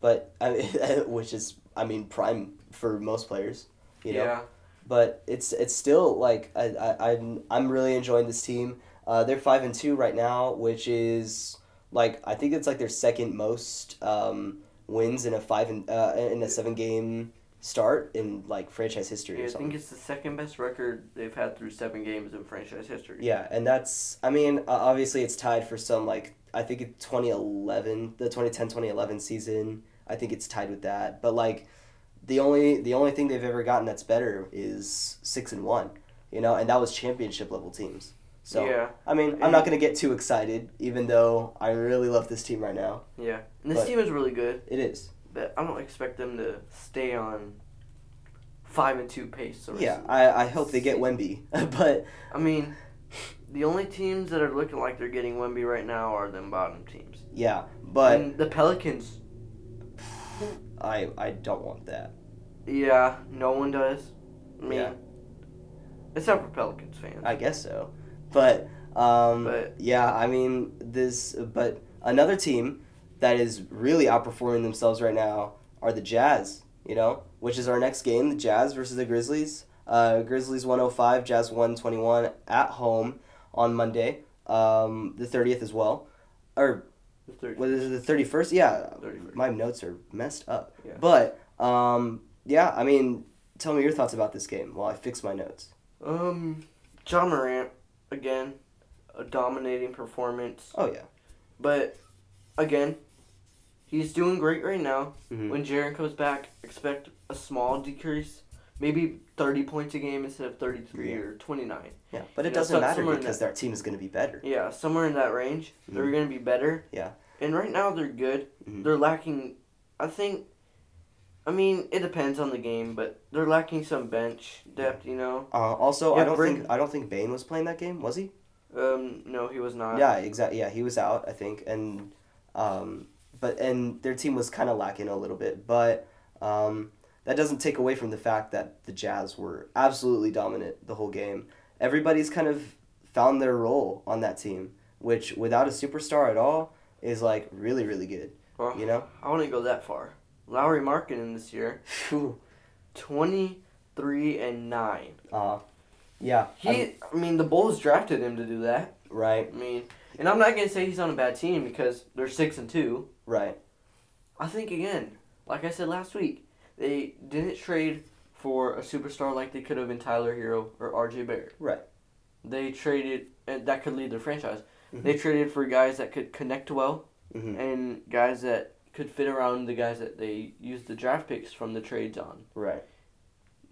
B: but *laughs* I mean, which is I mean prime for most players, you know.
A: Yeah.
B: But it's it's still like I I I'm I'm really enjoying this team. Uh, they're five and two right now, which is like I think it's like their second most um, wins in a five and uh, in a seven game start in like franchise history
A: Yeah, I think it's the second best record they've had through seven games in franchise history.
B: Yeah, and that's I mean uh, obviously it's tied for some like I think in 2011 the 2010-2011 season I think it's tied with that. But like the only the only thing they've ever gotten that's better is 6 and 1 you know and that was championship level teams. So
A: yeah,
B: I mean I'm not going to get too excited even though I really love this team right now.
A: Yeah. And this
B: But-
A: team is really good,
B: it is.
A: But I don't expect them to stay on five and two pace.
B: yeah I, I hope they get Wemby. *laughs* But
A: I mean, the only teams that are looking like they're getting Wemby right now are them bottom teams.
B: yeah but
A: and the Pelicans,
B: I I don't want that
A: yeah, no one does. I mean,
B: Yeah.
A: except for Pelicans fans.
B: I guess so. But um
A: But-
B: yeah, I mean this but another team that is really outperforming themselves right now are the Jazz, you know, which is our next game, the Jazz versus the Grizzlies. Uh, Grizzlies 105, Jazz 121 at home on Monday, um, the 30th as well. Or
A: the third,
B: was it the 31st? Yeah.
A: 31st.
B: My notes are messed up.
A: Yeah.
B: But um yeah, I mean, tell me your thoughts about this game while I fix my notes.
A: Um, Ja Morant again, a dominating performance.
B: Oh yeah.
A: But again, he's doing great right now.
B: Mhm.
A: When Jaren comes back, expect a small decrease, maybe thirty points a game instead of thirty-three
B: Yeah.
A: or twenty-nine.
B: Yeah, but it
A: You
B: doesn't
A: some-
B: matter because their team is going to be better.
A: Yeah, somewhere in that range, they're
B: Mhm.
A: going to be better.
B: Yeah.
A: And right now they're good.
B: Mhm.
A: They're lacking. I think. I mean, it depends on the game, but they're lacking some bench depth. You know.
B: Uh, also,
A: Yeah,
B: I don't think I don't think Bane was playing that game, was he?
A: Um, no, he was not.
B: yeah, exactly. Yeah, he was out, I think, and um, but and their team was kind of lacking a little bit, but um, that doesn't take away from the fact that the Jazz were absolutely dominant the whole game. Everybody's kind of found their role on that team, which without a superstar at all is like really really good.
A: Well,
B: You know?
A: I wouldn't go that far. Lauri Markkanen this year, twenty three and nine.
B: Uh, yeah.
A: He,
B: I'm-
A: I mean, the Bulls drafted him to do that.
B: right.
A: I mean, and I'm not gonna say he's on a bad team because they're six and two.
B: Right.
A: I think again, like I said last week, they didn't trade for a superstar like they could have been Tyler Herro or R.J. Barrett.
B: Right.
A: They traded, and that could lead their franchise.
B: Mhm.
A: They traded for guys that could connect well
B: hmm
A: and guys that could fit around the guys that they used the draft picks from the trades on.
B: Right.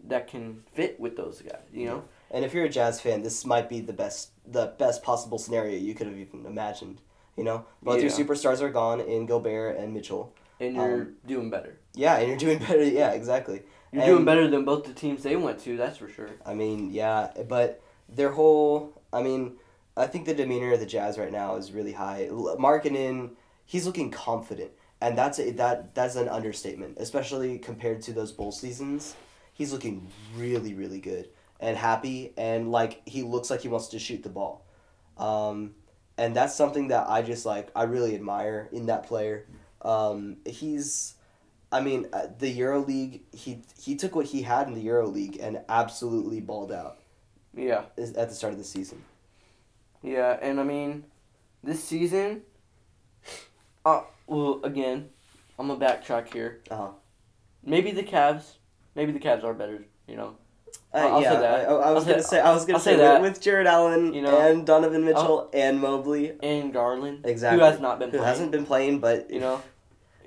A: That can fit with those guys, you know.
B: And if you're a Jazz fan, this might be the best the best possible scenario you could have even imagined. You know, both your superstars are gone in Gobert and Mitchell.
A: And you're
B: Um,
A: doing better.
B: Yeah, and you're doing *laughs* better. Yeah, exactly.
A: You're
B: and-
A: doing better than both the teams they went to. That's for sure.
B: I mean, yeah, but their whole, I mean, I think the demeanor of the Jazz right now is really high. Markkanen, he's looking confident, and that's a, that that's an understatement, especially compared to those bowl seasons. He's looking really, really good and happy, and like he looks like he wants to shoot the ball, um, and that's something that I just like. I really admire in that player. Um, he's I mean, uh, the Euro League. He he took what he had in the Euro League and absolutely balled out
A: Yeah.
B: at the start of the season.
A: Yeah, and I mean, this season, uh, well, again, I'm gonna backtrack here.
B: Uh-huh.
A: Maybe the Cavs, maybe the Cavs are better. You know,
B: Uh,
A: I'll- I'll
B: yeah,
A: say that.
B: I, I was
A: I'll
B: gonna
A: say-
B: say I was gonna say,
A: say that.
B: with, Jarrett Allen
A: You know,
B: and Donovan Mitchell and Mobley,
A: and Garland,
B: exactly,
A: who has not been
B: who
A: playing.
B: hasn't been playing, but
A: You know,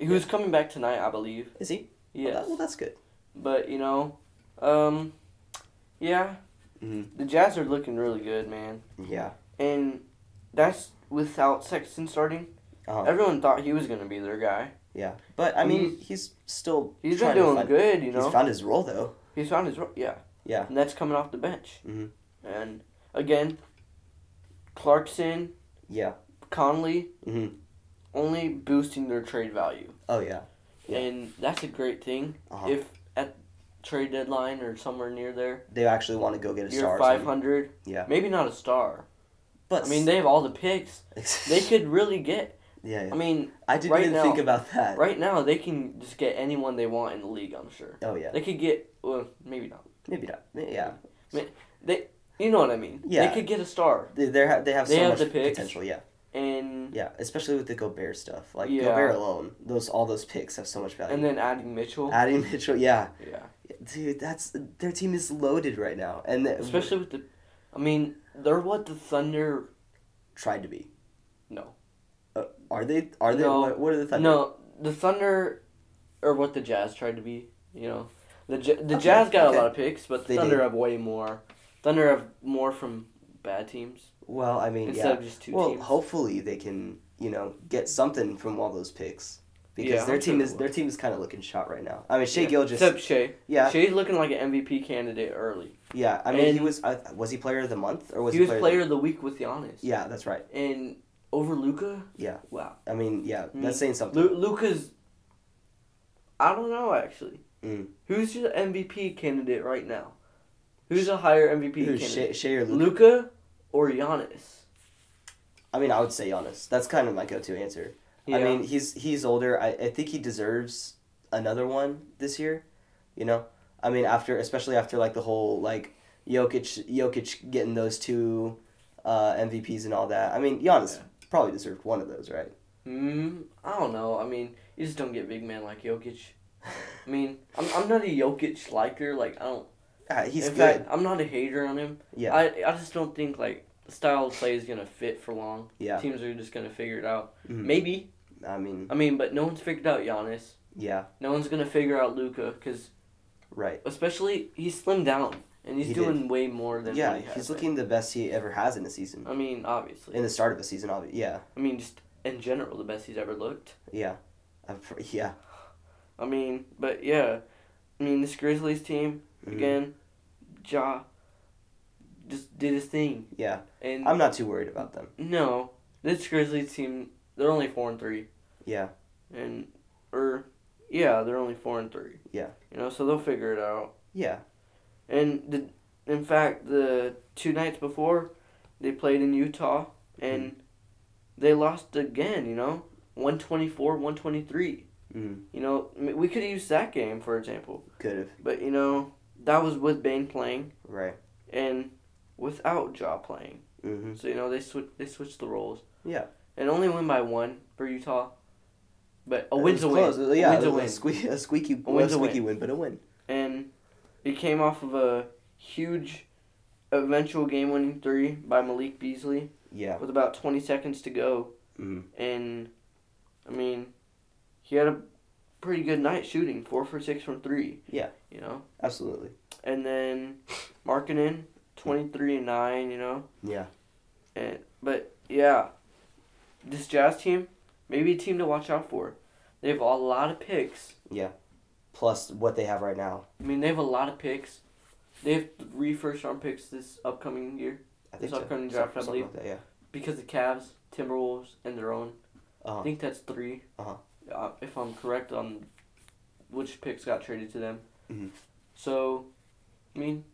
A: who's coming back tonight, I believe.
B: is he? Well,
A: Yes,
B: that- well, that's good.
A: but you know, um, yeah,
B: Mhm.
A: the Jazz are looking really good, man,
B: Yeah.
A: and that's without Sexton starting.
B: Uh-huh.
A: Everyone thought he was gonna be their guy.
B: Yeah, but I mean, he's still
A: He's been doing
B: find,
A: good, you know.
B: He's found his role though.
A: He's found his role. yeah.
B: Yeah.
A: And that's coming off the bench.
B: Mhm.
A: And again, Clarkson,
B: Yeah.
A: Conley,
B: Mhm.
A: Only boosting their trade value,
B: Oh yeah. Yeah.
A: and that's a great thing.
B: Uh-huh.
A: If at trade deadline or somewhere near there,
B: They actually want to go get a star.
A: five hundred.
B: Yeah.
A: Maybe not a star.
B: But
A: I mean, they have all the picks. *laughs* They could really get.
B: Yeah. yeah.
A: I mean,
B: I didn't
A: right
B: even
A: now-
B: think about that.
A: right now they can just get anyone they want in the league. I'm sure
B: Oh yeah.
A: they could get. Well, maybe not.
B: Maybe not. Yeah. They.
A: You know what I mean?
B: Yeah.
A: They could get a star,
B: They they have they have
A: They
B: so
A: have
B: much
A: the picks.
B: potential. Yeah.
A: And
B: Yeah. Especially with the Gobert stuff. Like
A: Yeah.
B: Gobert alone, those all those picks have so much value.
A: and then adding Mitchell.
B: adding Mitchell, yeah,
A: yeah.
B: dude, that's their team is loaded right now, and the,
A: Especially with the, I mean, they're what the Thunder.
B: tried to be.
A: No,
B: Uh, are they? Are they?
A: No.
B: What, what are the Thunder?
A: no, the Thunder, or what the Jazz tried to be. You know, the J- the
B: Okay,
A: Jazz got
B: okay.
A: a lot of picks, but the
B: They
A: Thunder
B: did.
A: have way more. Thunder have more from bad teams
B: Well, I mean,
A: instead
B: yeah.
A: of just two
B: Well,
A: teams.
B: hopefully they can, you know, get something from all those picks because
A: Yeah,
B: their
A: I'm
B: team
A: sure
B: is their team is kind of looking shot right now. I mean, Shai
A: Yeah.
B: Gill just
A: Except Shai.
B: yeah
A: Shai's looking like an MVP candidate early.
B: yeah. I mean, he was uh, was he player of the month or was
A: he
B: he,
A: was
B: player?
A: player of the week with Giannis.
B: yeah, that's right.
A: And over Luka.
B: Yeah.
A: Wow.
B: I mean, yeah,
A: Mm.
B: that's saying something.
A: Lu- Luka's. I don't know actually.
B: Mm.
A: Who's your MVP candidate right now? Who's a higher MVP
B: Who's
A: candidate?
B: Shai, Shai or Luka?
A: Luca or Giannis?
B: I mean, I would say Giannis. That's kind of my go-to answer. I mean, he's he's older. I, I think he deserves another one this year. You know, I mean, after especially after like the whole like Jokic Jokic getting those two uh, MVPs and all that. I mean, Giannis
A: Yeah.
B: probably deserved one of those, right?
A: Hmm. I don't know. I mean, you just don't get big man like Jokic. *laughs* I mean, I'm, I'm not a Jokic liker. Like I don't.
B: Yeah, he's
A: in
B: good.
A: fact, I'm not a hater on him.
B: yeah,
A: I I just don't think like the style of play is gonna fit for long.
B: yeah.
A: Teams are just gonna figure it out.
B: Mhm.
A: Maybe.
B: I mean,
A: I mean, but no one's figured out Giannis.
B: yeah,
A: No one's gonna figure out Luka because
B: right.
A: especially he's slimmed down and he's
B: He
A: doing way more than
B: Yeah,
A: he
B: he's looking the best he ever has in a season.
A: I mean, obviously.
B: In the start of a season, obviously. Yeah,
A: I mean, just in general, the best he's ever looked.
B: yeah, pr- yeah.
A: I mean, but yeah, I mean this Grizzlies team
B: Mhm.
A: again, Ja, just did his thing,
B: Yeah,
A: and
B: I'm not too worried about them.
A: no, this Grizzlies team they're only four and three,
B: Yeah,
A: and or yeah they're only four and three.
B: Yeah.
A: you know, so they'll figure it out.
B: yeah,
A: And the, in fact, the two nights before, they played in Utah and they lost again. You know, one twenty four, one twenty three.
B: Mm,
A: You know, we could use that game for example,
B: could have.
A: but you know that was with Bane playing
B: Right.
A: and without Ja playing.
B: Mm-hmm.
A: So you know they switch they switched the roles.
B: Yeah.
A: And only win by one for Utah. But a win's a win.
B: close. Yeah,
A: a win's a
B: a,
A: win.
B: sque- a squeaky,
A: A win's
B: a
A: a
B: squeaky
A: win.
B: win, but a win.
A: and it came off of a huge eventual game winning three by Malik Beasley
B: Yeah.
A: with about 20 seconds to go.
B: Mm.
A: And, I mean, he had a pretty good night shooting, four for six from three.
B: Yeah.
A: You know?
B: Absolutely.
A: And then Markkanen, 23 and 9, you know?
B: Yeah.
A: And But, yeah, this Jazz team, maybe a team to watch out for. They have a lot of picks. Yeah.
B: Plus what they have right now.
A: I mean, they have a lot of picks. They have three first round picks this upcoming year
B: I
A: This
B: think so.
A: upcoming
B: Some-
A: draft, I believe.
B: like that, yeah.
A: because the Cavs, Timberwolves, and their own.
B: Uh-huh.
A: I think that's 3
B: Uh-huh.
A: Uh, if I'm correct on which picks got traded to them.
B: Mhm.
A: So, I mean,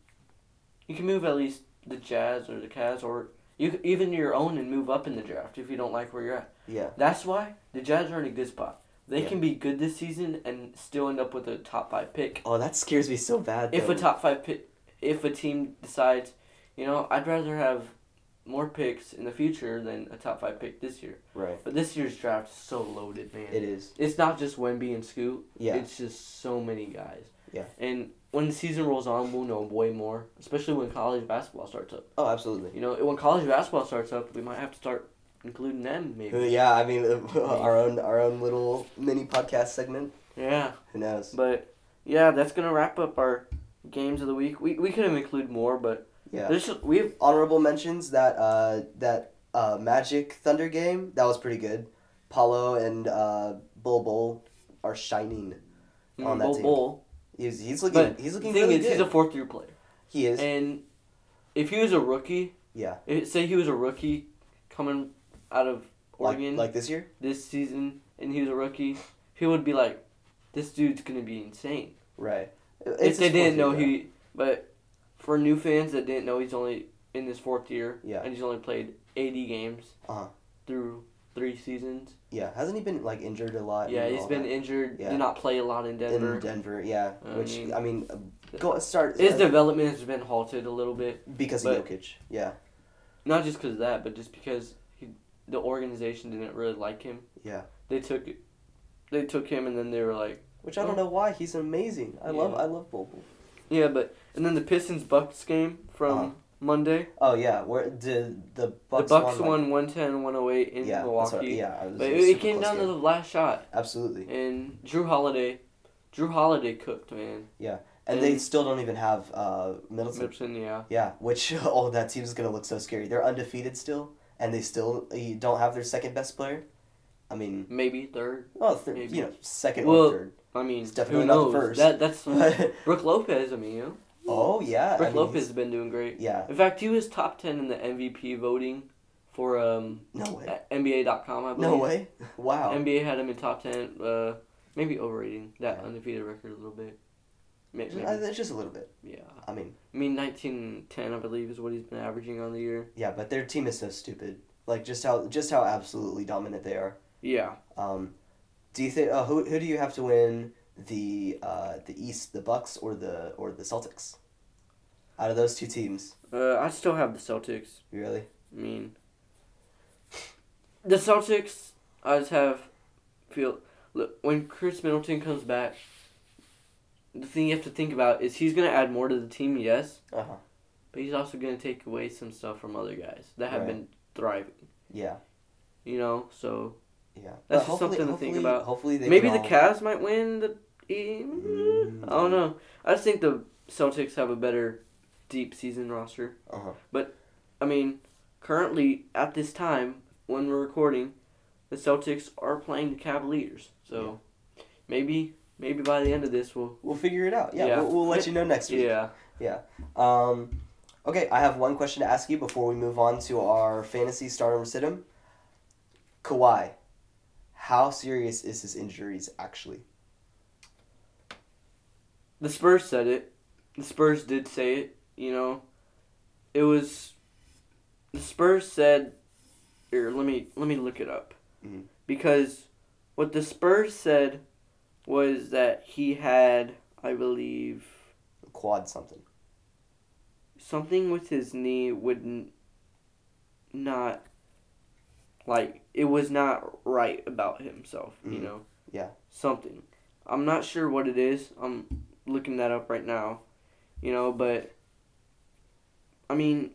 A: you can move at least the Jazz or the Cavs or you even your own and move up in the draft if you don't like where you're at.
B: Yeah.
A: That's why the Jazz are in a good spot. They
B: Yeah.
A: can be good this season and still end up with a top five pick.
B: Oh, that scares me so bad.
A: if a top five pick, if a team decides, you know, I'd rather have more picks in the future than a top five pick this year.
B: Right.
A: But this year's draft is so loaded, man.
B: It is.
A: It's not just Wemby and Scoot.
B: Yeah.
A: It's just so many guys.
B: Yeah.
A: And when the season rolls on, we'll know way more, especially when college basketball starts up.
B: Oh, absolutely.
A: You know, when college basketball starts up, we might have to start including them, maybe.
B: Uh, yeah, I mean, *laughs* our own our own little mini podcast segment.
A: Yeah.
B: Who knows?
A: But yeah, that's gonna wrap up our games of the week. We we could have included more, but
B: Yeah.
A: there's we have
B: Honorable mentions that uh that uh Magic Thunder game that was pretty good. Paolo and uh Bol Bol are shining. On that
A: Bull
B: team.
A: Bol.
B: He's he's looking
A: But
B: he's
A: The
B: looking
A: thing
B: really
A: is,
B: good.
A: he's a fourth year player,
B: he is.
A: and if he was a rookie,
B: Yeah.
A: eh, say he was a rookie coming out of
B: Like,
A: Oregon
B: like this year?
A: this season, and he was a rookie, he would be like, "This dude's gonna be insane."
B: Right.
A: if they didn't know
B: year,
A: he, but for new fans that didn't know he's only in his fourth year,
B: Yeah.
A: and he's only played eighty games
B: Uh-huh.
A: through three seasons.
B: Yeah. Hasn't he been like injured a lot?
A: Yeah, he's been
B: that?
A: injured.
B: Yeah.
A: Did not play a lot in Denver.
B: in Denver. Yeah.
A: I
B: Which
A: mean-
B: I mean, uh, go start
A: His
B: uh,
A: development has been halted a little bit,
B: because of Jokic. Yeah.
A: not just because of that, but just because he, the organization didn't really like him.
B: Yeah.
A: They took, they took him, and then they were like,
B: Which I don't know why he's amazing. I love I love Bol.
A: Yeah, but and then the Pistons Bucks game from
B: Uh-huh.
A: Monday.
B: Oh yeah, where did the Bucks,
A: the Bucks
B: won,
A: won 110, 108 in
B: yeah, that's
A: Milwaukee.
B: yeah, I was,
A: But
B: it
A: it, it
B: super
A: came
B: close
A: down to
B: game.
A: the last shot,
B: absolutely,
A: and Jrue Holiday, Jrue Holiday cooked man. Yeah.
B: And they
A: and-
B: still don't even have uh, Middleton.
A: Middleton, yeah.
B: Yeah, which *laughs* oh that team is gonna look so scary. They're undefeated still, and they still you don't have their second best player. I mean,
A: Maybe third.
B: well, thir-
A: Maybe.
B: you know, second
A: Well,
B: or third.
A: I mean,
B: It's definitely
A: who
B: not the
A: knows?
B: first.
A: That that's *laughs* Brook Lopez. I mean, you know,
B: oh yeah, I
A: Brook
B: mean,
A: Lopez
B: he's-
A: has been doing great.
B: Yeah,
A: In fact, he was top ten in the MVP voting for um
B: no way,
A: NBA.com. I believe.
B: no way. Wow.
A: NBA had him in top ten. Uh, maybe overrating that
B: Yeah.
A: undefeated record a little bit. Maybe,
B: Uh, It's just a little bit.
A: yeah.
B: I mean,
A: I mean, nineteen ten, I believe, is what he's been averaging on the year.
B: yeah, but their team is so stupid. Like just how just how absolutely dominant they are.
A: Yeah.
B: Um, do you think uh, who who do you have to win the uh, the East, the Bucks or the or the Celtics? Out of those two teams,
A: Uh, I still have the Celtics.
B: really?
A: I mean, the Celtics. I just have feel look when Khris Middleton comes back. The thing you have to think about is he's gonna add more to the team, yes,
B: Uh huh.
A: but he's also gonna take away some stuff from other guys that have
B: Right.
A: been thriving.
B: Yeah,
A: You know, so
B: yeah.
A: That's just something to think about.
B: Hopefully they
A: maybe the
B: all-
A: Cavs might win the.
B: Mm.
A: I don't know. I just think the Celtics have a better deep season roster.
B: Uh-huh.
A: But I mean, currently at this time when we're recording, the Celtics are playing the Cavaliers. So maybe maybe by the end of this we'll
B: We'll figure it out. Yeah,
A: Yeah.
B: We'll, we'll let you know next week.
A: yeah.
B: Um, okay, I have one question to ask you before we move on to our fantasy stardom recitum. Kawhi, how serious is his injuries actually?
A: The Spurs said it. The Spurs did say it, you know. It was the Spurs said here, let me let me look it up.
B: Mhm.
A: Because what the Spurs said was that he had, I believe,
B: Quad something.
A: something with his knee wouldn't not like it was not right about himself you
B: Mhm.
A: know
B: Yeah.
A: something i'm not sure what it is i'm looking that up right now you know but i mean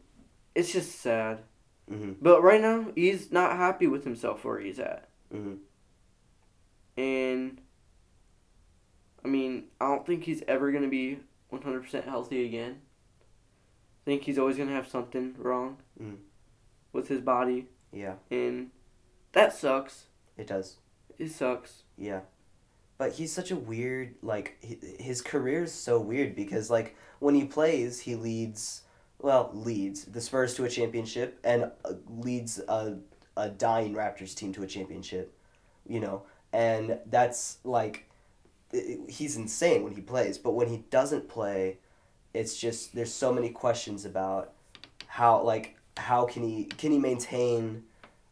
A: it's just sad
B: Mm-hmm.
A: but right now he's not happy with himself where he's at
B: Mm-hmm.
A: and i mean i don't think he's ever going to be 100% healthy again i think he's always going to have something wrong
B: Mhm.
A: with his body
B: Yeah,
A: and that sucks
B: it does.
A: it sucks
B: Yeah. But he's such a weird, like, hi- his career is so weird because, like, when he plays, he leads, well, leads the Spurs to a championship and uh, leads a, a dying Raptors team to a championship, you know? And that's, like, he's insane when he plays. But when he doesn't play, it's just, there's so many questions about how, like, how can he, can he maintain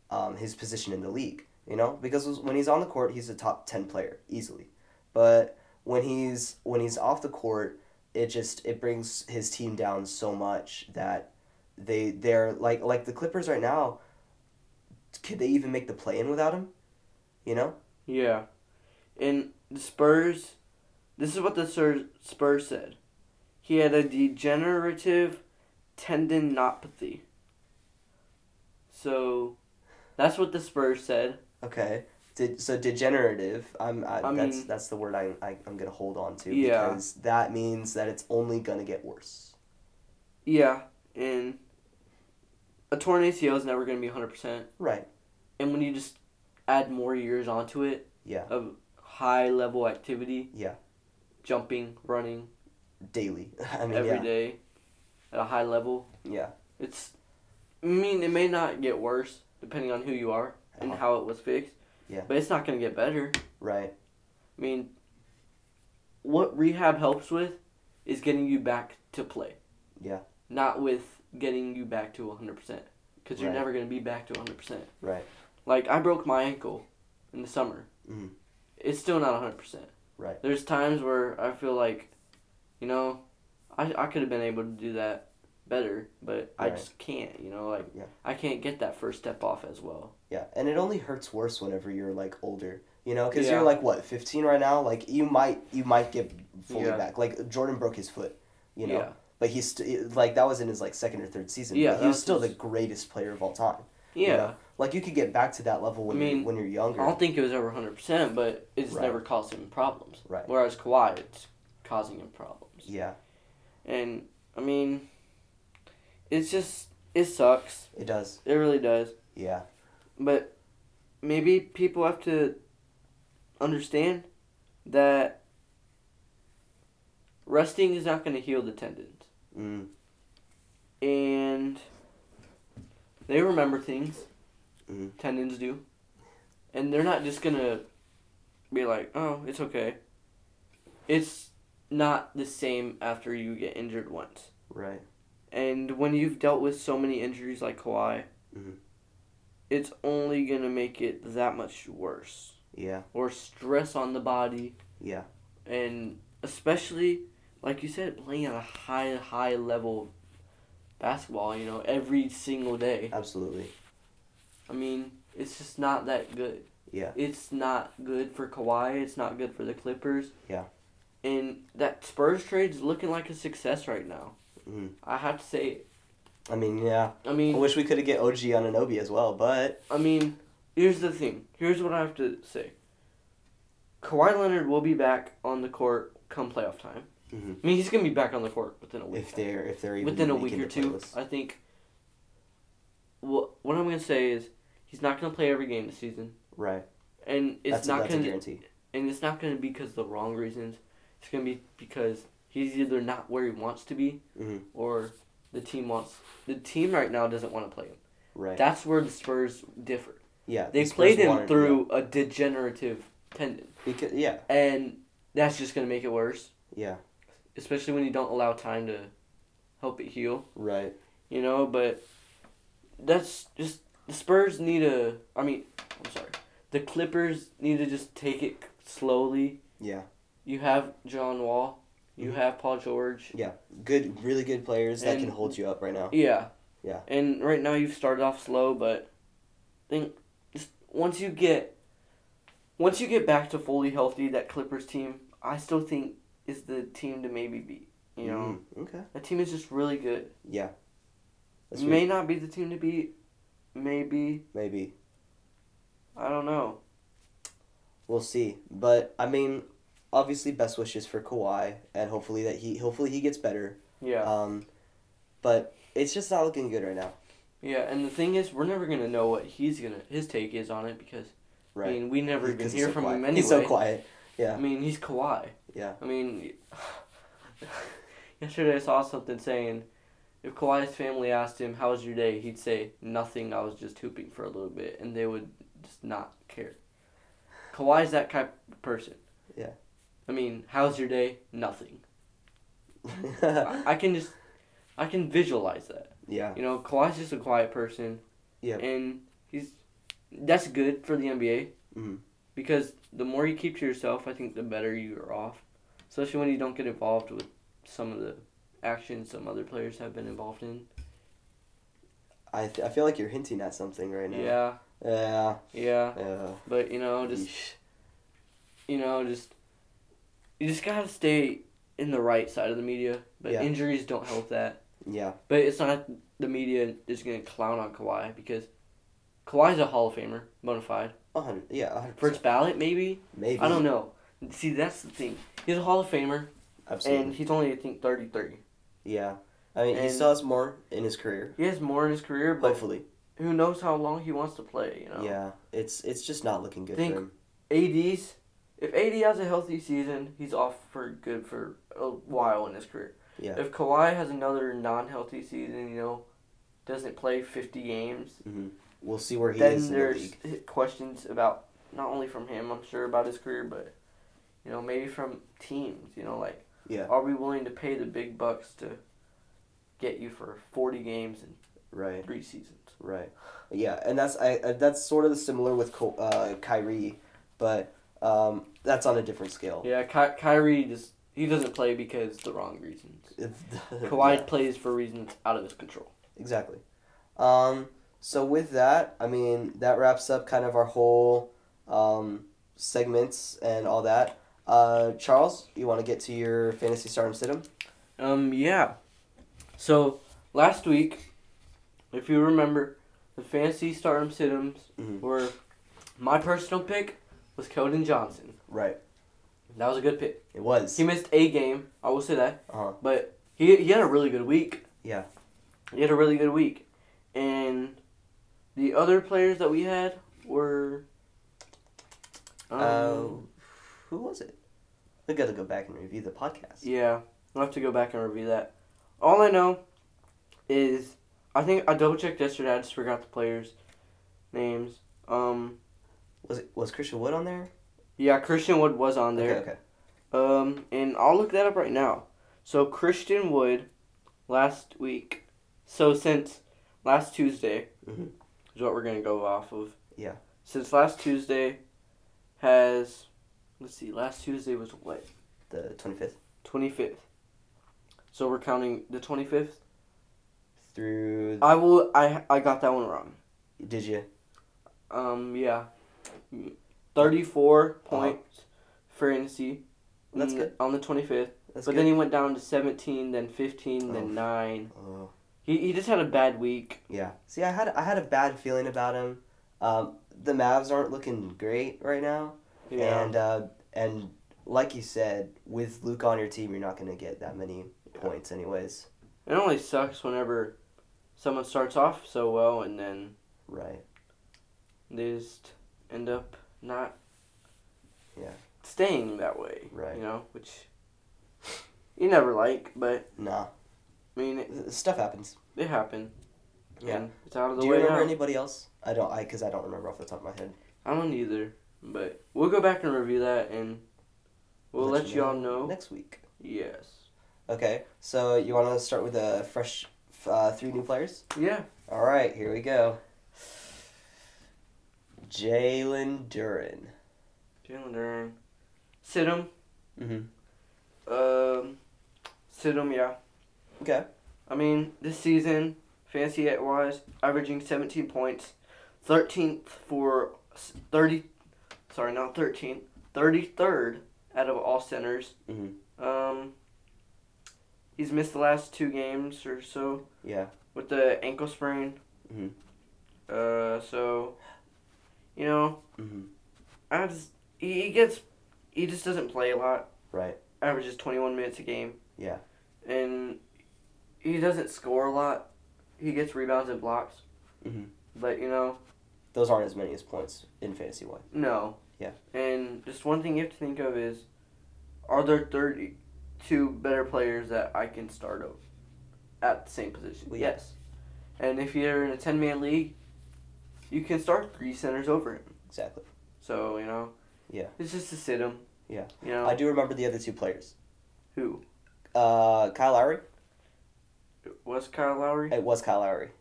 B: um, his position in the league? you know? Because when he's on the court he's a top 10 player easily. But when he's when he's off the court it just it brings his team down so much that they they're like like the clippers right now could they even make the play in without him? You know?
A: Yeah. And the spurs this is what the spurs said. He had a degenerative tendinopathy so that's what the spurs said.
B: Okay. Did so degenerative i'm I,
A: I
B: that's
A: mean-
B: that's the word I, I i'm gonna hold on to
A: Yeah.
B: because that means that it's only gonna get worse.
A: Yeah and a torn acl is never going to be 100%
B: right.
A: And when you just add more years onto it
B: yeah.
A: of high level activity
B: Yeah.
A: jumping running
B: daily. *laughs* I mean
A: every
B: yeah.
A: day at a high level
B: yeah.
A: It's, I mean, it may not get worse depending on who you are and
B: Uh-huh.
A: how it was fixed.
B: Yeah.
A: But it's not going to get better.
B: right
A: I mean, what rehab helps with is getting you back to play.
B: Yeah.
A: Not with getting you back to 100%. Because you're
B: Right.
A: never going to be back to 100%.
B: Right.
A: Like, I broke my ankle in the summer.
B: Mhm.
A: It's still not 100%.
B: Right.
A: There's times where I feel like, you know, I, I could have been able to do that better, but I
B: Right.
A: just can't, you know, like,
B: Yeah.
A: I can't get that first step off as well.
B: Yeah, and it only hurts worse whenever you're like older. You know, because
A: Yeah.
B: you're like what, 15 right now. Like you might you might get fully
A: Yeah.
B: back. Like Jordan broke his foot. You know,
A: Yeah.
B: but he's st- like that was in his like second or third season.
A: Yeah,
B: but he was still
A: his-
B: the greatest player of all time.
A: Yeah.
B: You know? Like you could get back to that level when
A: I mean,
B: you're when you're younger.
A: I don't think it was ever 100%, but it's
B: Right.
A: never caused him problems.
B: Right.
A: Whereas Kawhi, it's causing him problems.
B: Yeah,
A: And, I mean, it's just, it sucks.
B: it does.
A: It really does.
B: Yeah,
A: But maybe people have to understand that resting is not going to heal the tendons.
B: mm,
A: And they remember things.
B: Mhm.
A: Tendons do. And they're not just going to be like, oh, it's okay. It's not the same after you get injured once.
B: right.
A: And when you've dealt with so many injuries like Kawhi,
B: Mhm.
A: it's only going to make it that much worse.
B: Yeah,
A: Or stress on the body.
B: yeah,
A: And especially, like you said, playing at a high, high level basketball, you know, every single day.
B: absolutely.
A: I mean, it's just not that good.
B: Yeah,
A: It's not good for Kawhi. It's not good for the Clippers.
B: Yeah.
A: And that Spurs trade's looking like a success right now.
B: Mhm.
A: I have to say.
B: I mean, yeah.
A: I mean, I
B: wish we could have get OG Anunoby as well, but
A: I mean, here's the thing. Here's what I have to say. Kawhi Leonard will be back on the court come playoff time.
B: Mhm.
A: I mean, he's gonna be back on the court within a week.
B: if they're if they're even
A: within a week or two,
B: playlist.
A: I think. What what I'm gonna say is he's not gonna play every game this season,
B: right?
A: and it's
B: that's
A: not
B: a
A: gonna
B: guarantee.
A: and it's not gonna be because of the wrong reasons. It's gonna be because he's either not where he wants to be,
B: Mhm.
A: or the team wants the team right now doesn't want to play him.
B: Right.
A: That's where the Spurs differ.
B: yeah.
A: They
B: the
A: played him through a degenerative tendon,
B: yeah. Because, yeah.
A: and that's just gonna make it worse.
B: Yeah.
A: Especially when you don't allow time to help it heal.
B: Right.
A: You know, but that's just the Spurs need to. I mean, I'm sorry. The Clippers need to just take it slowly
B: Yeah.
A: You have John Wall. You
B: Mhm.
A: have Paul George.
B: Yeah, good, really good players that
A: And-
B: can hold you up right now.
A: Yeah.
B: Yeah.
A: And right now you've started off slow, but I think just once you get once you get back to fully healthy, that Clippers team, I still think is the team to maybe beat. You know,
B: Mm, okay.
A: that team is just really good.
B: Yeah. That's
A: May not be the team to beat. Maybe
B: maybe
A: I don't know.
B: we'll see. But I mean, obviously, best wishes for Kawhi, and hopefully that he hopefully he gets better.
A: Yeah.
B: Um, but it's just not looking good right now.
A: Yeah, and the thing is, we're never gonna know what he's gonna his take is on it because I mean we never even hear
B: so
A: from
B: quiet.
A: him anyway.
B: He's so quiet. Yeah.
A: I mean he's Kawhi.
B: Yeah.
A: I mean, *laughs* yesterday I saw something saying if Kawhi's family asked him how was your day, he'd say nothing. I was just hooping for a little bit, and they would just not care. Kawhi's that type of person. I mean, how's your day? Nothing. *laughs* I, I can just, I can visualize that.
B: yeah.
A: You know, Kawhi's just a quiet person.
B: Yeah.
A: And he's that's good for the NBA.
B: Mhm.
A: Because the more you keep to yourself, I think the better you are off. Especially when you don't get involved with some of the actions some other players have been involved in.
B: I, th- I feel like you're hinting at something right now.
A: Yeah,
B: Yeah.
A: yeah.
B: Yeah.
A: But you know, just you know, just you just gotta stay in the right side of the media. But
B: Yeah.
A: injuries don't help that.
B: Yeah.
A: But it's not the media is gonna clown on Kawhi because Kawhi's a Hall of Famer, bona fide.
B: Hundred. Yeah. a hundred
A: First
B: percent.
A: ballot, maybe.
B: Maybe.
A: I don't know. See, that's the thing. He's a Hall of Famer,
B: Absolutely.
A: and he's only I think thirty three.
B: yeah. I mean, he
A: and-
B: still has more in his career.
A: He has more in his career, but
B: Hopefully.
A: who knows how long he wants to play? You know.
B: Yeah. It's it's just not looking good
A: Think-
B: for him.
A: AD's if AD has a healthy season, he's off for good for a while in his career.
B: Yeah.
A: If Kawhi has another non-healthy season, you know, doesn't play fifty games,
B: We'll see where he
A: then
B: is in the
A: there's
B: league.
A: questions about not only from him, I'm sure about his career, but you know maybe from teams. You know, like
B: Yeah.
A: are we willing to pay the big bucks to get you for forty games in
B: Right.
A: three seasons?
B: Right. Yeah, and that's I uh, that's sort of similar with uh, Kyrie, but um, that's on a different scale.
A: Yeah, Ky- Kyrie just he doesn't play because the wrong reasons. *laughs* Kawhi
B: Yeah,
A: plays for reasons out of his control.
B: exactly. Um, so with that, I mean that wraps up kind of our whole um, segments and all that. Uh, Charles, you want to get to your fantasy stardom sit
A: Um, yeah. So last week, if you remember, the fantasy stardom situms
B: Mhm.
A: were my personal pick was Keldon Johnson.
B: Right.
A: That was a good pick.
B: It was.
A: He missed a game, I will say that,
B: Uh-huh.
A: but he he had a really good week.
B: Yeah.
A: He had a really good week, and the other players that we had were. Um,
B: Uh, who was it? We got to go back and review the podcast.
A: Yeah, I'll have to go back and review that. All I know is I think I double checked yesterday. I just forgot the players' names. Um,
B: Was it was Christian Wood on there?
A: Yeah, Christian Wood was on there.
B: Okay. Okay.
A: Um, and I'll look that up right now. So Christian Wood, last week. So since last Tuesday
B: Mhm.
A: is what we're gonna go off of.
B: Yeah.
A: Since last Tuesday has, let's see, last Tuesday was what
B: The twenty fifth
A: twenty fifth. So we're counting the twenty fifth.
B: through.
A: I will. I I got that one wrong.
B: Did you?
A: Um. Yeah. Thirty-four
B: Uh-huh.
A: points fantasy.
B: That's good.
A: on the twenty fifth.
B: That's
A: But
B: good.
A: then he went down to seventeen, then fifteen,
B: Oh.
A: then nine.
B: Oh.
A: He he just had a bad week.
B: Yeah. See, I had I had a bad feeling about him. Um, the Mavs aren't looking great right now,
A: Yeah.
B: and uh, and like you said, with Luke on your team, you're not gonna get that many points, anyways.
A: it only sucks whenever someone starts off so well and then
B: Right.
A: they just end up not.
B: Yeah.
A: Staying that way.
B: Right.
A: You know, which you never like, but
B: Nah.
A: I mean, it,
B: Stuff happens.
A: it happened.
B: Yeah.
A: And it's out of the way.
B: Do you remember
A: now.
B: anybody else? I don't. I because I don't remember off the top of my head.
A: I don't either, but we'll go back and review that, and we'll let, you all know.
B: next week.
A: Yes.
B: Okay. So you want to start with a fresh uh, three new players?
A: Yeah.
B: All right. Here we go. Jalen Duren.
A: Jalen Duren. sit him.
B: Mm-hmm.
A: Um, sit him. Yeah.
B: Okay.
A: I mean, this season, fantasy wise, averaging 17 points, 13th for 30. Sorry, not 13th. 33rd out of all centers.
B: Mm-hmm.
A: Um, he's missed the last two games or so
B: Yeah.
A: with the ankle sprain.
B: Mhm.
A: Uh, so, you know,
B: Mm-hmm.
A: I just he, he gets he just doesn't play a lot.
B: Right.
A: Averages 21 minutes a game.
B: Yeah.
A: And he doesn't score a lot. He gets rebounds and blocks.
B: Mm-hmm.
A: But you know,
B: Those aren't as many as points in fantasy wise.
A: no.
B: Yeah.
A: And just one thing you have to think of is, are there 32 better players that I can start over at the same position?
B: Well.
A: Yes. And if you're in a 10 man league, you can start three centers over him.
B: Exactly.
A: So, you know,
B: Yeah.
A: it's just to sit him.
B: Yeah.
A: You know,
B: I do remember the other two players.
A: who?
B: Uh, Kyle Lowry.
A: It was Kyle Lowry?
B: It was Kyle Lowry.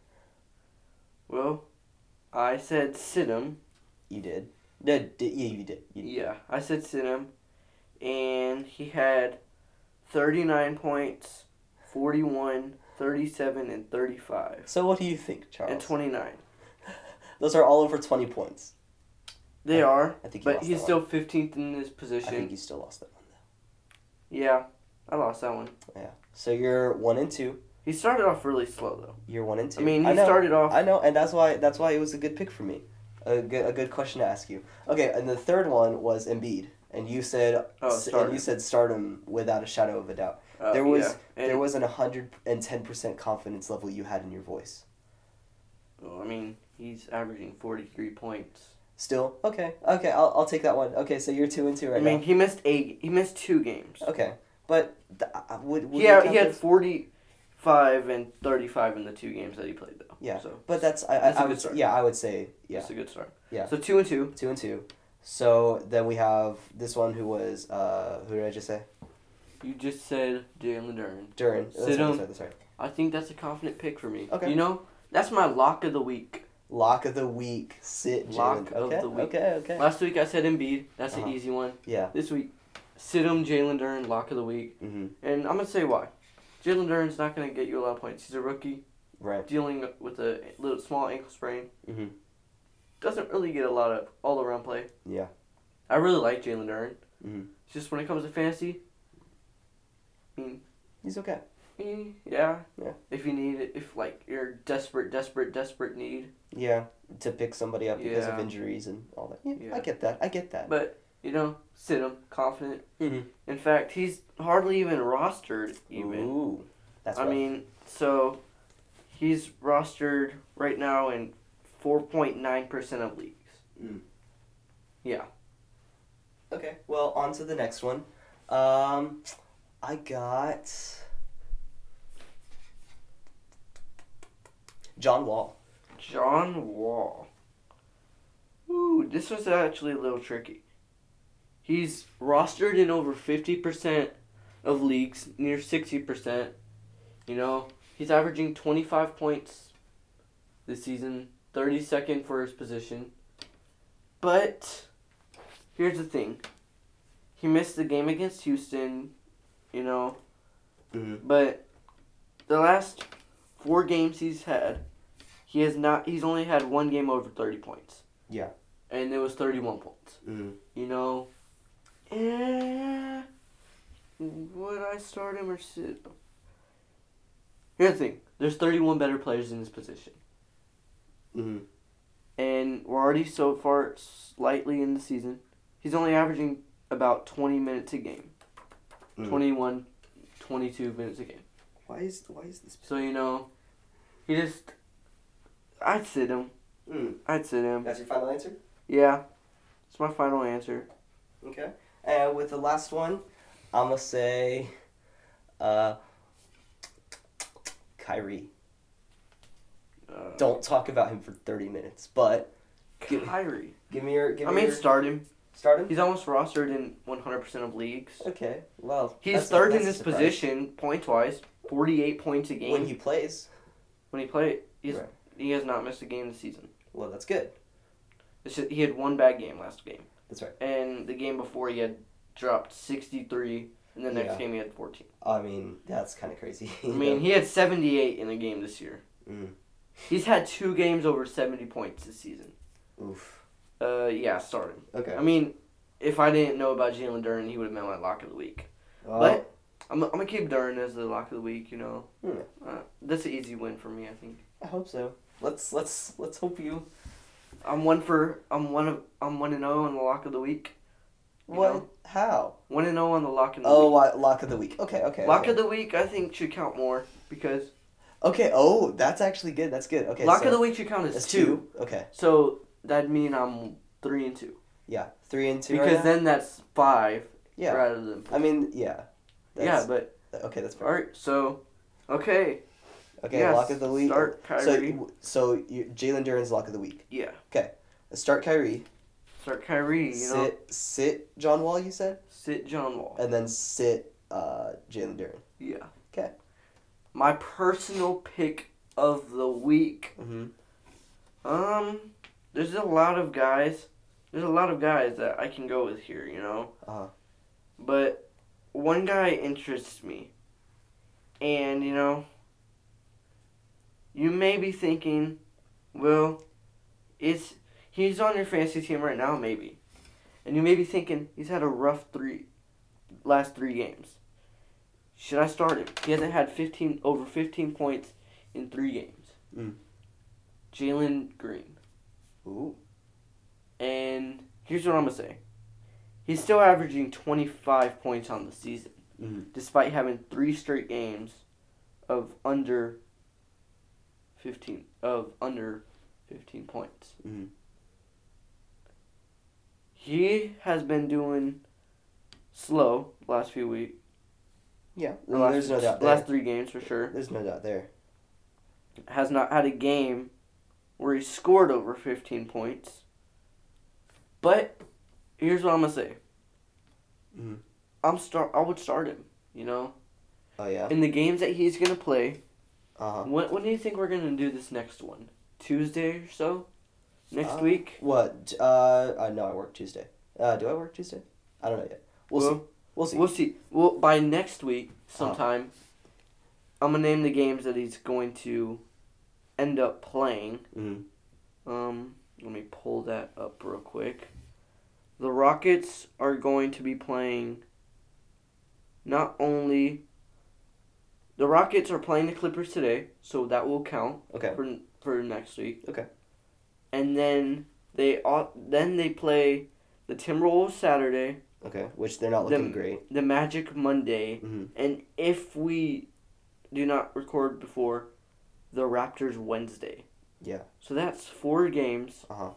A: Well, I said sit him.
B: You did. No, did yeah, you did. You did.
A: Yeah, I said sit him. And he had 39 points, 41, 37, and 35.
B: So what do you think, Charles?
A: And 29.
B: Those are all over twenty points.
A: They
B: I-
A: are,
B: I think
A: but he's still 15th in this
B: position. I think you still lost that one
A: Yeah, I lost that one.
B: Yeah. So you're one and two.
A: He started off really slow, though.
B: You're one and two.
A: I mean, he
B: know.
A: started off.
B: I know, and that's why that's why it was a good pick for me. A good a good question to ask you. Okay, and the third one was Embiid, and you said
A: Oh,
B: and you said Stardom without a shadow of a doubt.
A: uh,
B: there was
A: yeah.
B: There was an hundred and ten percent confidence level you had in your voice.
A: well, I mean, he's averaging 43 points.
B: Still okay, okay, I'll I'll take that one. Okay, so you're two and two right
A: I mean,
B: now.
A: he missed eight. He missed two games.
B: Okay, but th- I- would would
A: Yeah, he had
B: this?
A: 45 and 35 in the two games that he played, though.
B: Yeah,
A: So
B: but that's I
A: That's
B: I, would
A: start.
B: yeah I would say yeah
A: that's a good start.
B: Yeah.
A: So two and two.
B: two and two. So then we have this one who was uh who did I just say?
A: You just said Jalen Duren.
B: Duren. That's
A: Sit him.
B: that's right.
A: I think that's a confident pick for me.
B: Okay.
A: You know, that's my lock of the week.
B: Lock of the week. Sit
A: Lock
B: Jalen.
A: of
B: okay,
A: the week.
B: Okay, okay.
A: Last week I said Embiid. That's
B: Uh-huh.
A: an easy one.
B: Yeah.
A: This week, sit him, Jalen Duren, lock of the week.
B: Mm-hmm.
A: And I'm gonna say why. Jalen Duren's not gonna get you a lot of points. He's a rookie
B: Right.
A: dealing with a little small ankle sprain.
B: Mhm.
A: Doesn't really get a lot of all around play.
B: Yeah.
A: I really like Jalen Duren.
B: Mhm.
A: It's just when it comes to fantasy, I mean,
B: He's okay.
A: Yeah.
B: Yeah.
A: If you need it, if like you're desperate, desperate, desperate need.
B: Yeah. To pick somebody up because of injuries and all that. Yeah,
A: Yeah.
B: I get that. I get that.
A: But you know, sit him, confident.
B: Mhm.
A: In fact, he's hardly even rostered. Even
B: Ooh. That's
A: I
B: rough.
A: mean, so he's rostered right now in four point nine percent of leagues.
B: Mm.
A: Yeah.
B: Okay. Well, on to the next one. Um, I got John Wall.
A: John Wall. Ooh, this was actually a little tricky. He's rostered in over 50% of leagues, near 60%. You know, he's averaging 25 points this season, 32nd for his position. But here's the thing. He missed the game against Houston, you know,
B: Mm-hmm.
A: but the last four games he's had, he has not. He's only had one game over thirty points.
B: Yeah.
A: And it was thirty-one points.
B: Mm-hmm.
A: You know, eh, would I start him or sit? Here's the thing: there's thirty-one better players in this position,
B: Mm-hmm.
A: and we're already so far slightly in the season. He's only averaging about twenty minutes a game,
B: Mm.
A: 21, 22 minutes a game.
B: Why is why is this?
A: So you know, he just. I'd sit him.
B: Mm.
A: I'd sit him.
B: That's your final answer.
A: Yeah, it's my final answer.
B: Okay. And with the last one, I'm gonna say, uh, Kyrie.
A: Uh,
B: Don't talk about him for 30 minutes, but give,
A: Kyrie.
B: give me your. Give
A: I
B: me
A: mean,
B: your,
A: start him.
B: start him.
A: He's almost rostered in 100% of leagues.
B: Okay. Well,
A: He's third in this position point wise, 48 points a game.
B: when he plays.
A: when he played, he's,
B: Right.
A: He has not missed a game this season.
B: Well, that's good.
A: Just, he had one bad game last game,
B: That's right.
A: and the game before he had dropped 63, and the next
B: Yeah.
A: game he had 14.
B: I mean, that's kind of crazy. *laughs*
A: I mean, he had 78 in a game this year.
B: Mm.
A: He's had two games over 70 points this season.
B: oof.
A: Uh, yeah, starting.
B: Okay.
A: I mean, if I didn't know about Jalen Duren, he would have been my lock of the week.
B: Well,
A: But I'm, I'm gonna keep Duren as the lock of the week. You know,
B: Hmm.
A: uh, that's an easy win for me. I think.
B: I hope so. Let's let's let's hope you.
A: I'm one for I'm one of I'm one and zero on the lock of the week. You
B: What?
A: know?
B: How?
A: One and zero on the lock of the
B: Oh,
A: week.
B: wa- lock of the week. Okay, okay.
A: Lock
B: okay.
A: of the week, I think should count more because
B: Okay. Oh, that's actually good. That's good. Okay.
A: lock
B: so
A: of the week should count as two.
B: two. Okay.
A: So that'd mean I'm three and two
B: Yeah. Three and two. right
A: because
B: now?
A: then that's five
B: Yeah.
A: rather than.
B: I mean, yeah.
A: yeah, but
B: Okay, that's fair.
A: all right. So, okay.
B: Okay,
A: yes,
B: lock of the week.
A: Start
B: So,
A: Kyrie.
B: so you, Jalen Duren's lock of the week.
A: yeah.
B: Okay, start Kyrie.
A: Start Kyrie. You know,
B: sit sit John Wall. You said,
A: sit John Wall.
B: and then sit uh, Jalen Duren.
A: Yeah.
B: 'Kay.
A: My personal pick of the week.
B: Mm-hmm.
A: Um, there's a lot of guys. There's a lot of guys that I can go with here, you know.
B: Uh-huh.
A: But one guy interests me, and you know, you may be thinking, well, it's he's on your fantasy team right now, maybe, and you may be thinking he's had a rough three, last three games. Should I start him? He hasn't had fifteen over fifteen points in three games.
B: Mm.
A: Jalen Green.
B: Ooh.
A: And here's what I'm gonna say. He's still averaging 25 points on the season,
B: Mhm.
A: despite having three straight games of under 15 of under 15 points.
B: Mhm.
A: He has been doing slow last few weeks.
B: Yeah.
A: the
B: Mm,
A: last,
B: there's no doubt there.
A: last three games for sure.
B: There's no doubt there.
A: Has not had a game where he scored over 15 points. But here's what I'm gonna say.
B: Mhm.
A: I'm start. I would start him. You know,
B: Oh yeah.
A: in the games that he's gonna play.
B: Uh huh.
A: When when do you think we're gonna do this next one? Tuesday or so? Next
B: Uh,
A: week?
B: What? Uh, uh, no, I work Tuesday. Uh, do I work Tuesday? I don't know yet. We'll, see.
A: Well,
B: We'll see.
A: We'll see. Well, by next week,
B: Uh-huh.
A: sometime, I'm gonna name the games that he's going to end up playing.
B: Mhm.
A: Um, let me pull that up real quick. The Rockets are going to be playing. Not only. The Rockets are playing the Clippers today, so that will count
B: Okay.
A: for for next week.
B: Okay.
A: And then they all then they play the Timberwolves Saturday,
B: Okay. Which they're not looking
A: Them-
B: great.
A: the Magic Monday,
B: hmm
A: and if we do not record before, the Raptors Wednesday.
B: Yeah.
A: So that's four games.
B: Uh huh.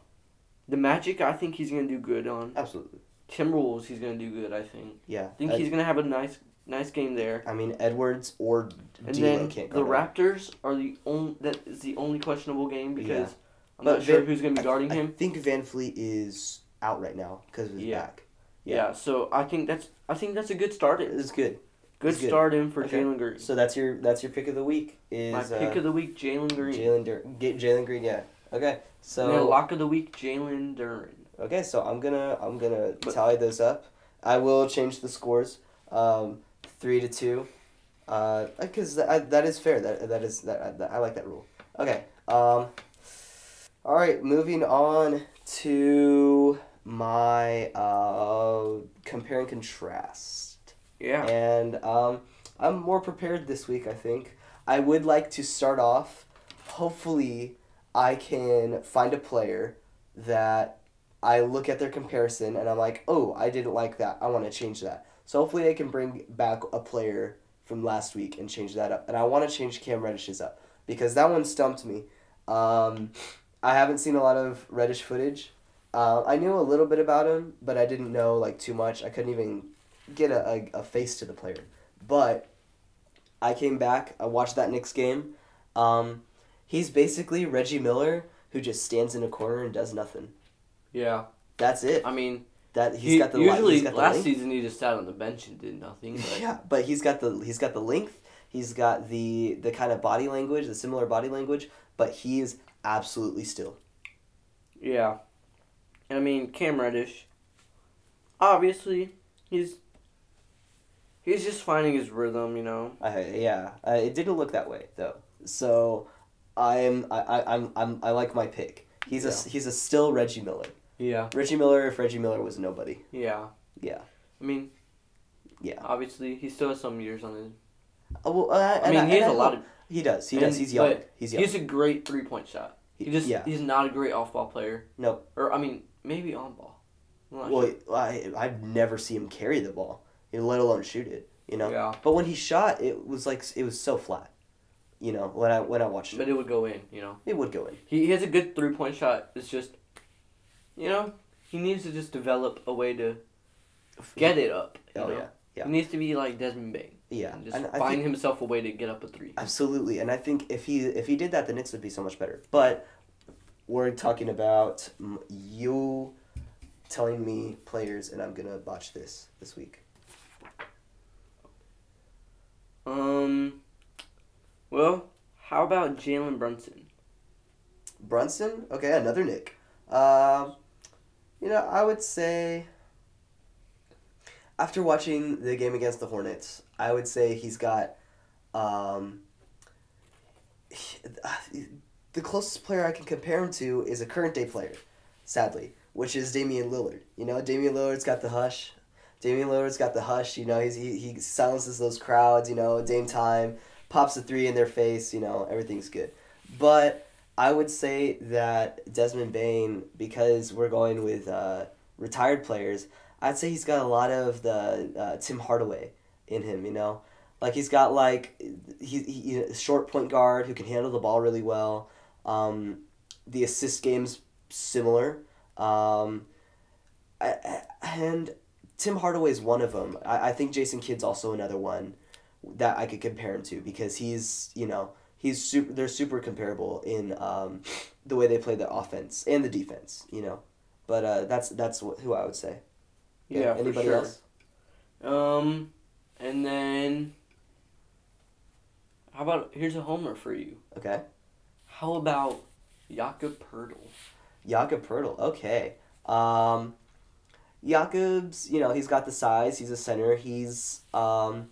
A: The Magic, I think he's gonna do good on.
B: Absolutely.
A: Timberwolves, he's gonna do good. I think.
B: Yeah.
A: I think
B: Ed-
A: he's gonna have a nice, nice game there.
B: I mean, Edwards or
A: And
B: D'Lo can't
A: the. Raptors are the only that is the only questionable game because
B: Yeah.
A: I'm
B: But
A: not sure
B: Van-
A: who's gonna be guarding
B: I,
A: him.
B: I think VanVleet is out right now because of his
A: Yeah.
B: back.
A: Yeah.
B: yeah.
A: so I think that's I think that's a good start.
B: It's good.
A: Good
B: it's good.
A: start in for
B: Okay.
A: Jalen Green.
B: So that's your that's your pick of the week is
A: My pick
B: uh,
A: of the week, Jalen Green.
B: Jalen Dur- get Jalen Green. Yeah. Okay. So
A: lock of the week, Jalen Duren.
B: Okay, so I'm gonna I'm gonna
A: But-
B: tally those up. I will change the scores, um, three to two, uh, because that, that is fair. That that is that, that I like that rule. Okay. Um. All right, moving on to my uh compare and contrast,
A: Yeah.
B: and um, I'm more prepared this week. I think I would like to start off. Hopefully, I can find a player that I look at their comparison and I'm like, oh, I didn't like that. I want to change that. So hopefully I can bring back a player from last week and change that up. And I want to change Cam Reddish's up because that one stumped me. Um, I haven't seen a lot of Reddish footage. Uh, I knew a little bit about him, but I didn't know like too much. I couldn't even get a, a, a face to the player. But I came back. I watched that Knicks game. Um, he's basically Reggie Miller who just stands in a corner and does nothing.
A: Yeah.
B: That's it.
A: I mean,
B: That he's
A: he,
B: got the
A: usually
B: he's got the
A: last
B: length.
A: season he just sat on the bench and did nothing. But
B: Yeah, but he's got the he's got the length. He's got the the kind of body language, the similar body language, but he is absolutely still.
A: Yeah. I mean, Cam Reddish, obviously, he's he's just finding his rhythm, you know.
B: I, yeah, uh, it didn't look that way though. So, I'm I, I I'm, I'm I like my pick. He's a he's a still Reggie Miller.
A: Yeah.
B: Reggie Miller if Reggie Miller was nobody.
A: Yeah.
B: Yeah.
A: I mean,
B: Yeah.
A: obviously he still has some years on his.
B: Uh, well, uh,
A: I mean, he has
B: I
A: a lot of.
B: He does. He
A: and-
B: does. He's young. He's young.
A: He's a great three point shot. He just
B: yeah.
A: he's not a great off ball player.
B: No.
A: Or I mean, maybe on ball.
B: Well,
A: sure.
B: I I'd never see him carry the ball, you let alone shoot it. You know.
A: Yeah.
B: But when he shot, it was like it was so flat. You know, when I when I watched
A: But
B: it, But
A: it would go in, you know.
B: it would go in.
A: He, he has a good three point shot. It's just, you know, he needs to just develop a way to get it up.
B: Oh
A: know?
B: yeah, yeah,
A: He needs to be like Desmond Bane.
B: yeah.
A: And just
B: And
A: find
B: think,
A: himself a way to get up a three.
B: absolutely, and I think if he if he did that, the Knicks would be so much better. But we're talking about you telling me players, and I'm gonna botch this this week.
A: Um, well, how about Jalen Brunson?
B: Brunson, okay, another Knick. Um, you know, I would say after watching the game against the Hornets, I would say he's got um, *sighs* the closest player I can compare him to is a current day player, sadly, which is Damian Lillard. You know, Damian Lillard's got the hush. Damian Lillard's got the hush. You know, he's, he he silences those crowds. You know, Dame time pops a three in their face. You know, everything's good. But I would say that Desmond Bane, because we're going with uh, retired players, I'd say he's got a lot of the uh, Tim Hardaway in him. You know, like he's got like he, he short point guard who can handle the ball really well. Um, the assist game's similar. Um, I- and Tim Hardaway's one of them. I, I think Jason Kidd's also another one that I could compare him to because he's you know he's super. They're super comparable in um, the way they play the offense and the defense. You know, but uh, that's that's who I would say.
A: Yeah,
B: Anybody
A: for sure.
B: else?
A: Um, and then how about here's a homer for you.
B: Okay.
A: How about Jakob Poeltl?
B: Jakob Poeltl. Okay. Um, Jakob's, you know, he's got the size. He's a center. He's um,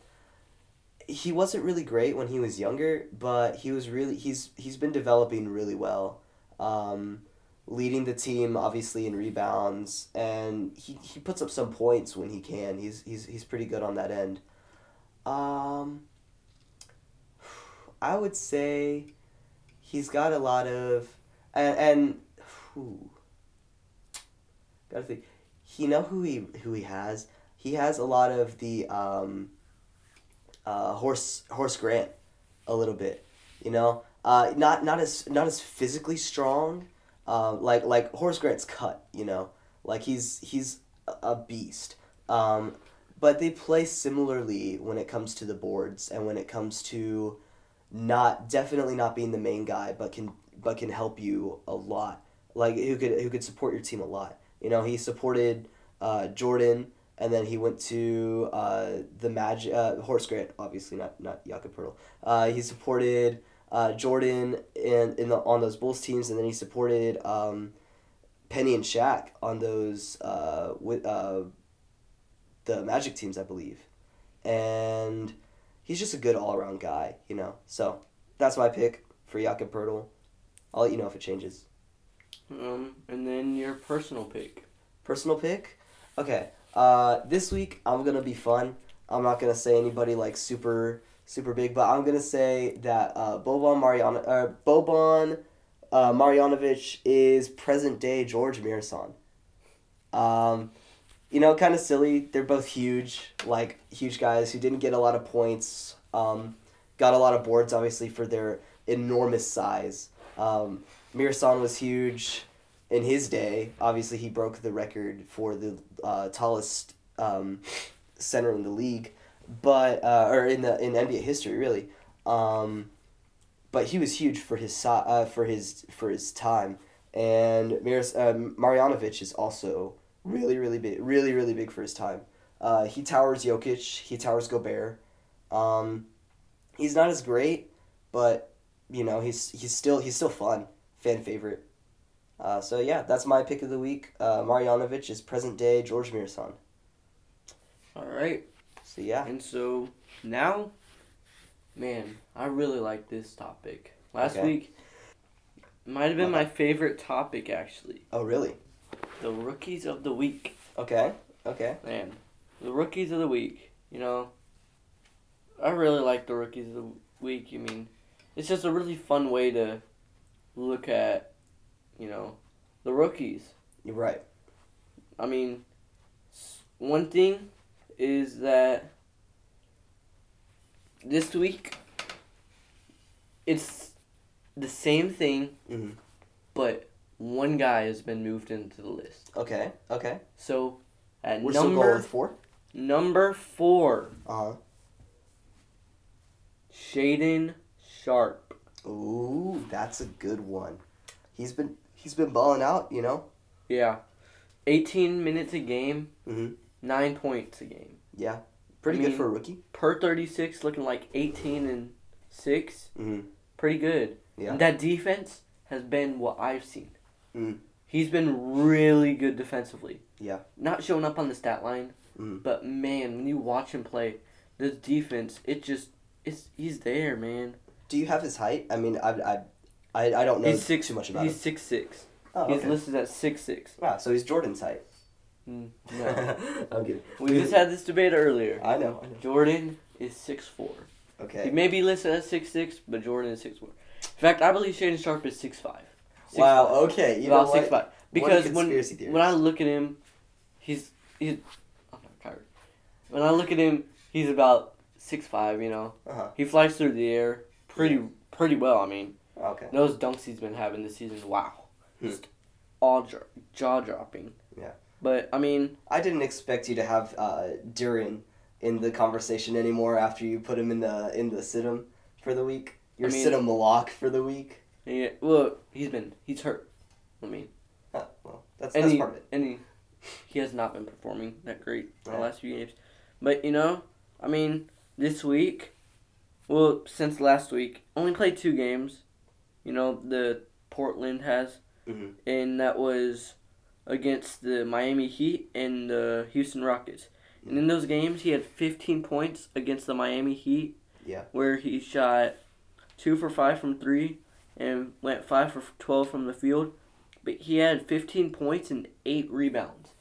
B: he wasn't really great when he was younger, but he was really he's he's been developing really well. Um, leading the team obviously in rebounds, and he, he puts up some points when he can. He's he's he's pretty good on that end. Um, I would say he's got a lot of and and whew, gotta think. You know who he who he has? He has a lot of the um, uh, horse horse Grant, a little bit. You know, uh, not not as not as physically strong, uh, like like Horace Grant's cut. You know, like he's he's a- beast. Um, but they play similarly when it comes to the boards and when it comes to not definitely not being the main guy, but can but can help you a lot. Like who could who could support your team a lot. You know, he supported uh, Jordan, and then he went to uh, the Magic. Uh, Horace Grant, obviously not not Jakob Poeltl. Uh, he supported uh, Jordan in in the on those Bulls teams, and then he supported um, Penny and Shaq on those uh, with uh, the Magic teams, I believe, and he's just a good all around guy, you know. So that's my pick for Jakob Poeltl. I'll let you know if it changes.
A: Um, and then your personal pick.
B: Personal pick? Okay. Uh, this week I'm gonna be fun. I'm not gonna say anybody like super super big, but I'm gonna say that uh, Boban Mariano uh, Boban uh, Marjanovic is present day George Muresan. Um, you know, kind of silly. They're both huge, like huge guys who didn't get a lot of points. Um, got a lot of boards, obviously, for their enormous size. Um, Muresan was huge in his day. Obviously, he broke the record for the uh, tallest um, center in the league, but uh, or in the in NBA history, really. Um, but he was huge for his uh, for his for his time, and Miros- um, Marjanovic is also really really big, really really big for his time. Uh, he towers Jokic. He towers Gobert. Um, he's not as great, but you know he's he's still he's still fun, fan favorite. Uh, so yeah, that's my pick of the week. Uh, Marjanovic is present day George Muresan.
A: All right.
B: So yeah.
A: And so now, man, I really like this topic. Last
B: Okay.
A: week might have been
B: Okay.
A: my favorite topic actually.
B: Oh really?
A: The rookies of the week.
B: Okay. Okay.
A: Man, the rookies of the week. You know, I really like the rookies of the week. I mean, it's just a really fun way to look at, you know, the rookies.
B: You're right.
A: I mean, one thing is that this week it's the same thing,
B: Mhm.
A: but one guy has been moved into the list.
B: Okay. Okay.
A: So at
B: We're still going
A: number
B: with four.
A: number four,
B: Uh huh.
A: Shaedon Sharpe.
B: Ooh, that's a good one. He's been he's been balling out. You know.
A: Yeah, eighteen minutes a game,
B: Mhm.
A: nine points a game.
B: Yeah. Pretty
A: I
B: good
A: mean-
B: for a rookie.
A: Per thirty six, looking like eighteen and six.
B: Mhm.
A: Pretty good.
B: Yeah.
A: That defense has been what I've seen.
B: Mm.
A: He's been really good defensively.
B: Yeah.
A: Not showing up on the stat line,
B: Mm.
A: but man, when you watch him play, this defense, it just it's he's there, man.
B: Do you have his height? I mean, I I I, I don't know
A: he's six.
B: too much about
A: he's
B: him.
A: six six.
B: Oh,
A: He's
B: okay.
A: listed at six six.
B: Wow, so he's Jordan's height.
A: Mm, *laughs* no,
B: I'm kidding.
A: we just had this debate earlier.
B: I know. I know.
A: Jordan is six four.
B: Okay.
A: He may be listed at six six, but Jordan is six four. In fact, I believe Shaedon Sharpe is six five.
B: Wow. Okay. You know
A: about
B: what?
A: six five. Because when
B: theorist.
A: when I look at him, he's he's I'm not tired. When I look at him, he's about six five. You know,
B: Uh-huh.
A: he flies through the air pretty pretty well. I mean,
B: Okay.
A: those dunks he's been having this season, wow,
B: Hmm.
A: just all jaw dropping.
B: Yeah.
A: But I mean,
B: I didn't expect you to have uh, Duren in the conversation anymore after you put him in the in the sit 'em for the week. Your
A: I mean-
B: sit 'em Malak for the week.
A: yeah, well, he's been he's hurt. I mean,
B: Oh, well, that's that's
A: he,
B: part of it.
A: and he, he has not been performing that great the last few games. But you know, I mean, this week, well, since last week, only played two games. You know, the Portland has,
B: Mhm.
A: and that was against the Miami Heat and the Houston Rockets. And in those games, he had 15 points against the Miami Heat.
B: Yeah.
A: Where he shot two for five from three and went five for 12 from the field. But he had 15 points and eight rebounds.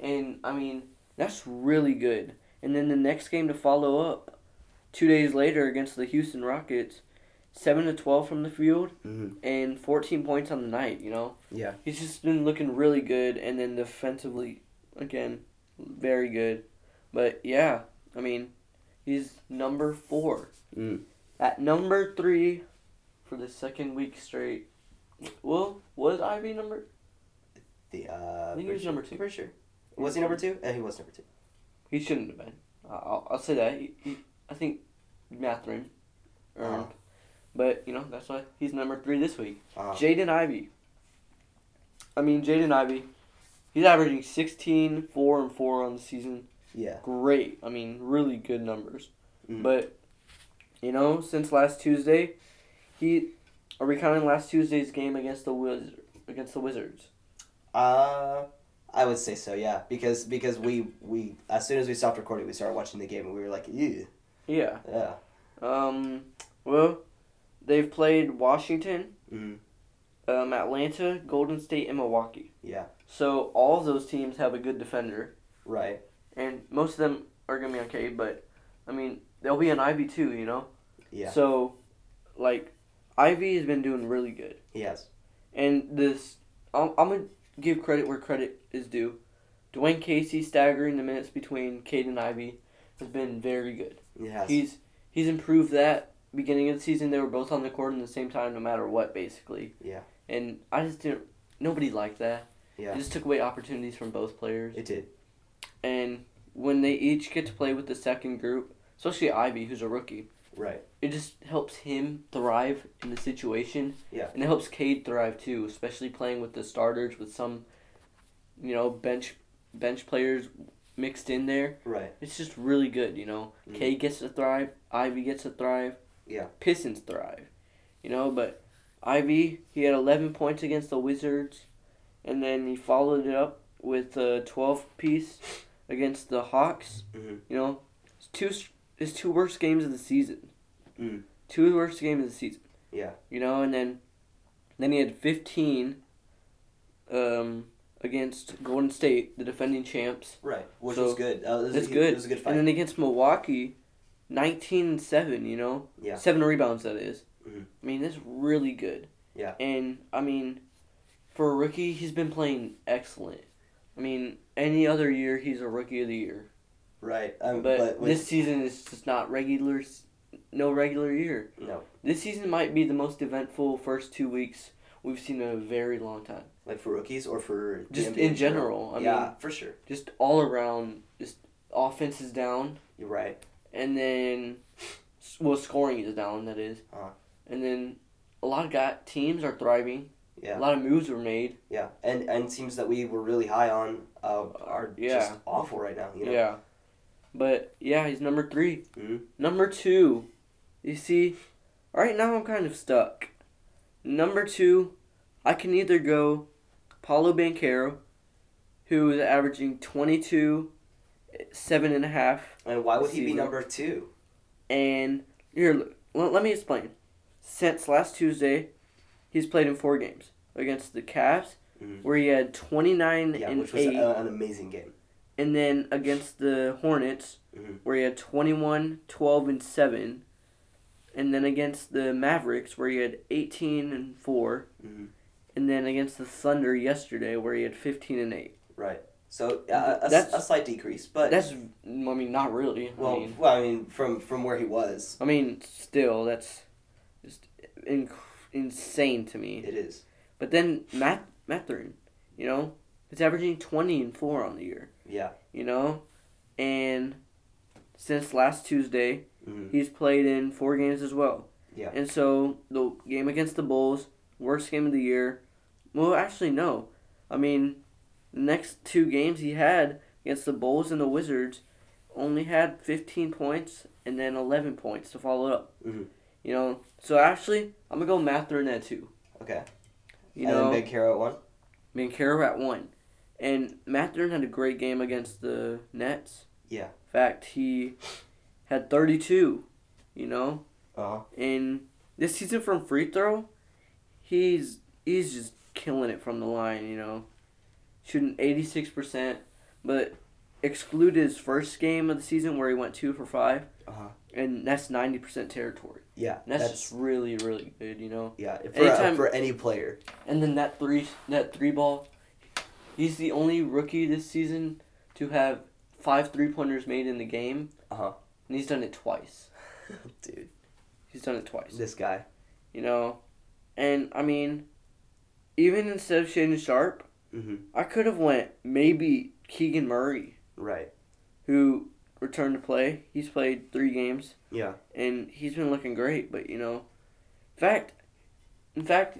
A: And, I mean, that's really good. And then the next game to follow up, two days later against the Houston Rockets, 7 to 12 from the field
B: Mhm.
A: and 14 points on the night, you know?
B: Yeah.
A: He's just been looking really good, and then defensively, again, very good. But yeah, I mean, he's number four.
B: Mm.
A: At number three, for the second week straight. Well, was Ivey number?
B: The uh.
A: I think he was
B: sure-
A: number two.
B: For sure. Was he number two? Uh, he was number two.
A: He shouldn't have been. I'll, I'll say that. He, he, I think Mathurin earned.
B: Uh-huh.
A: But, you know, that's why he's number three this week.
B: Uh,
A: Jaden Ivey. I mean, Jaden Ivey, he's averaging 16, 4, and 4 on the season.
B: yeah.
A: Great. I mean, really good numbers.
B: Mhm.
A: But, you know, since last Tuesday, he. Are we counting last Tuesday's game against the Wiz, against the Wizards?
B: Uh, I would say so. Yeah, because because we we as soon as we stopped recording, we started watching the game, and we were like, yeah,
A: Yeah.
B: yeah.
A: Um. Well, they've played Washington,
B: Mm.
A: um, Atlanta, Golden State, and Milwaukee.
B: Yeah.
A: So all of those teams have a good defender.
B: Right.
A: and most of them are gonna be okay. But I mean, there'll be an Ivey too, you know.
B: Yeah.
A: So, like, Ivey has been doing really good,
B: Yes.
A: and this I'm, I'm gonna give credit where credit is due. Dwane Casey staggering the minutes between Cade and Ivey has been very good.
B: Has.
A: He's he's improved that. Beginning of the season, they were both on the court at the same time, no matter what, basically.
B: Yeah.
A: And I just didn't. Nobody liked that.
B: Yeah.
A: It just took away opportunities from both players.
B: It did.
A: and when they each get to play with the second group, especially Ivey, who's a rookie,
B: Right.
A: it just helps him thrive in the situation.
B: Yeah.
A: And it helps Cade thrive too, especially playing with the starters with some, you know, bench bench players mixed in there.
B: Right.
A: It's just really good, you know.
B: Mhm.
A: Cade gets to thrive, Ivey gets to thrive.
B: Yeah.
A: Pistons thrive. You know, but Ivey, he had 11 points against the Wizards, and then he followed it up with a 12 piece against the Hawks.
B: Mhm.
A: You know, it's two his two worst games of the season.
B: Mm.
A: Two worst games of the season.
B: Yeah.
A: You know, and then then he had 15 um, against Golden State, the defending champs.
B: Right. Which
A: So,
B: was good. Uh, it was,
A: That's
B: he-
A: good.
B: It was a good fight.
A: And then against Milwaukee, 19 and 7, you know?
B: Yeah.
A: Seven rebounds, that is.
B: Mhm.
A: I mean, that's really good.
B: Yeah.
A: And, I mean, for a rookie, he's been playing excellent. I mean, any other year, he's a rookie of the year.
B: right. Um,
A: But,
B: but, with,
A: this season is just not regular, no regular year.
B: no,
A: This season might be the most eventful first two weeks we've seen in a very long time.
B: like for rookies or for
A: Just in general. I
B: yeah,
A: mean,
B: for sure.
A: just all around, just offense is down,
B: You're right.
A: And then, well, scoring is down, that is.
B: Uh-huh.
A: And then a lot of guy, teams are thriving.
B: Yeah.
A: A lot of moves were made.
B: Yeah. And and teams that we were really high on uh, are
A: Yeah.
B: just awful right now. You know.
A: Yeah. But, yeah, he's number 3
B: Mhm.
A: Number two, you see, right now I'm kind of stuck. Number two, I can either go Paolo Banchero, who is averaging 22, seven and a half,
B: And why would he be number two?
A: and here, let, let me explain. Since last Tuesday, he's played in four games against the Cavs,
B: Mhm.
A: where he had 29
B: Yeah,
A: and
B: which was
A: 8,
B: a, an amazing game.
A: and then against the Hornets,
B: Mhm.
A: where he had 21, 12, and 7. And then against the Mavericks, where he had 18 and 4.
B: Mhm.
A: And then against the Thunder yesterday, where he had 15 and 8.
B: Right. So uh, a,
A: That's-
B: a slight decrease, but
A: That's, I mean, not really.
B: well,
A: I mean,
B: well, I mean, from from where he was,
A: I mean, still, that's just inc- insane to me.
B: it is.
A: But then Matt Mathurin, you know, he's averaging 20 and 4 on the year,
B: Yeah.
A: you know? And since last Tuesday,
B: Mhm.
A: he's played in four games as well.
B: Yeah.
A: And so the game against the Bulls, worst game of the year. Well, actually, no. I mean, the next two games he had against the Bulls and the Wizards only had 15 points and then 11 points to follow up.
B: Mhm.
A: You know, so actually, I'm going to go Mathurin at two.
B: Okay.
A: You
B: and
A: know,
B: then Banchero at one.
A: Banchero at one. And Mathurin had a great game against the Nets.
B: Yeah.
A: In fact, he had 32, you know?
B: Uh huh.
A: And this season from free throw, he's he's just killing it from the line, you know. Shooting 86%, but exclude his first game of the season where he went 2 for 5,
B: Uh-huh.
A: and that's 90% territory.
B: Yeah.
A: And that's, just really really good, you know.
B: yeah for, uh, for any player.
A: And then that three that three ball, he's the only rookie this season to have five three pointers made in the game.
B: Uh-huh.
A: And he's done it twice. *laughs*
B: Dude,
A: He's done it twice.
B: this guy.
A: You know, and I mean, even instead of Shaedon Sharpe,
B: Mm-hmm.
A: I could have went maybe Keegan Murray,
B: Right.
A: who returned to play. He's played three games
B: Yeah.
A: and he's been looking great. But you know, in fact, in fact,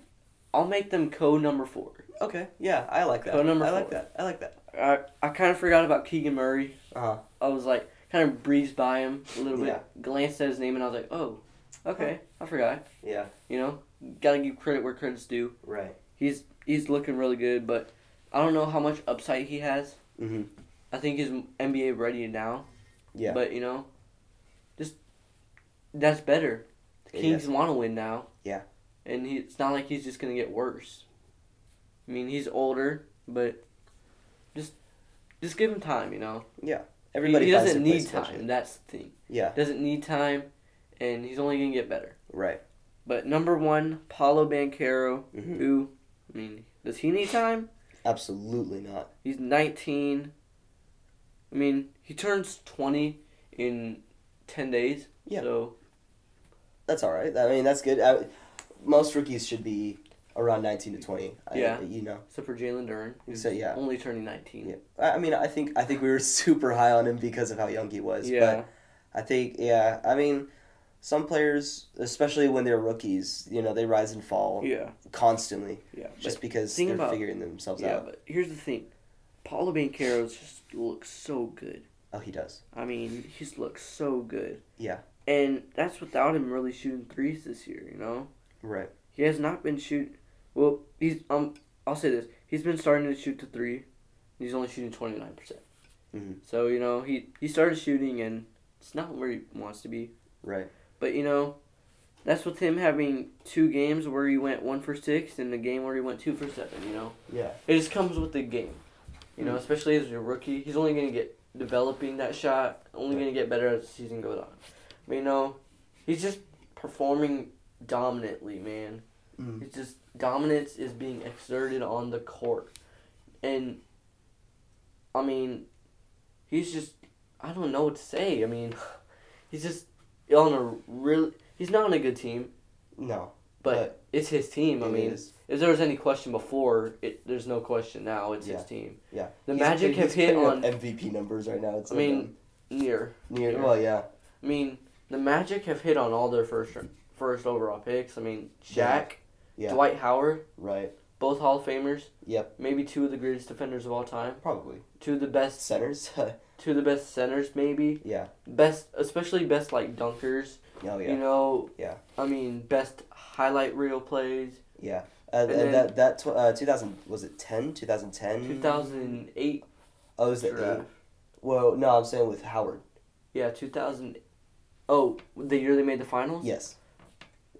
A: I'll make them co number four.
B: Okay. Yeah, I like that.
A: Code number
B: I like
A: four.
B: that. I like that.
A: I I kind of forgot about Keegan Murray.
B: Uh-huh.
A: I was like kind of breezed by him a little bit,
B: Yeah.
A: glanced at his name, and I was like, oh, okay, I forgot.
B: Yeah.
A: You know, gotta give credit where credit's due.
B: Right.
A: He's he's looking really good, but I don't know how much upside he has.
B: Mm-hmm.
A: I think he's NBA ready now.
B: Yeah.
A: But you know, just that's better. The Kings want to win now.
B: Yeah.
A: And he, it's not like he's just gonna get worse. I mean, he's older, but just just give him time. You know, Yeah.
B: Everybody
A: he, he doesn't need time. That's the thing.
B: Yeah.
A: Doesn't need time, and he's only gonna get better.
B: Right.
A: But number one, Paolo Banchero,
B: Mhm.
A: who, I mean, does he need time?
B: Absolutely not.
A: He's 19. I mean, he turns 20 in 10 days.
B: Yeah.
A: So,
B: That's all right. I mean, that's good. I, most rookies should be around 19 to 20. I-
A: Yeah.
B: you know.
A: except for Jalen who's
B: So, yeah.
A: only turning 19.
B: Yeah. I I mean, I think I think we were *laughs* super high on him because of how young he was.
A: Yeah.
B: But I think, yeah. I mean, some players, especially when they're rookies, you know, they rise and fall
A: yeah.
B: constantly
A: Yeah.
B: just because they're
A: about-
B: figuring themselves
A: yeah,
B: out.
A: Yeah, but here's the thing. Paolo Banchero just looks so good.
B: Oh, he does.
A: I mean, he's looks so good.
B: Yeah.
A: And that's without him really shooting threes this year, you know?
B: Right.
A: He has not been shoot. Well, he's um. I'll say this: he's been starting to shoot to three. And he's only shooting twenty nine percent.
B: Mhm.
A: So you know he he started shooting and it's not where he wants to be.
B: Right.
A: But you know, that's with him having two games where he went one for six and the game where he went two for seven. You know,
B: Yeah.
A: it just comes with the game. You know,
B: Mm.
A: especially as a rookie, he's only gonna get developing that shot. Only gonna get better as the season goes on. But you know, he's just performing dominantly, man.
B: Mm.
A: It's just dominance is being exerted on the court, and I mean, he's just I don't know what to say. I mean, *laughs* he's just on a really he's not on a good team,
B: No.
A: but, it's his team. I mean,
B: is.
A: if there was any question before, it there's no question now. It's
B: Yeah.
A: his team.
B: Yeah.
A: The
B: He's
A: Magic have hit on.
B: MVP numbers right now. It's
A: I
B: like,
A: mean, Near.
B: near.
A: yeah.
B: Well, yeah.
A: I mean, the Magic have hit on all their first first overall picks. I mean, Shaq.
B: Yeah.
A: Dwight Howard,
B: Right.
A: both Hall of Famers.
B: Yep.
A: Maybe two of the greatest defenders of all time.
B: Probably.
A: Two of the best,
B: Centers. *laughs*
A: two of the best centers, maybe
B: yeah.
A: best, especially best like dunkers.
B: Oh yeah.
A: You know.
B: Yeah.
A: I mean, best highlight reel plays.
B: Yeah. Uh, and
A: then-
B: that that tw- uh, 2000 was it 10 2010
A: Two thousand eight
B: oh it was
A: draft.
B: eight well no i'm saying with howard
A: Yeah, two thousand. Oh, the year they made the finals.
B: yes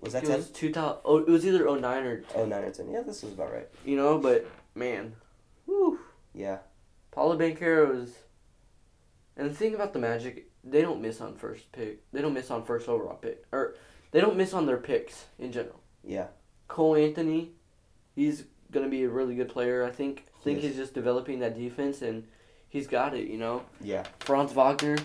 B: was that
A: It
B: 10
A: was two thousand. Oh, it was either 09 or
B: oh 9 or 10 yeah this was about right
A: you know, but man, whew.
B: yeah
A: Paolo Banchero is. And the thing about the Magic, they don't miss on first pick. They don't miss on first overall pick, or they don't miss on their picks in general.
B: yeah
A: Cole Anthony, he's gonna be a really good player. I think. I think
B: He
A: he's just developing that defense, and he's got it. You know,
B: yeah
A: Franz Wagner.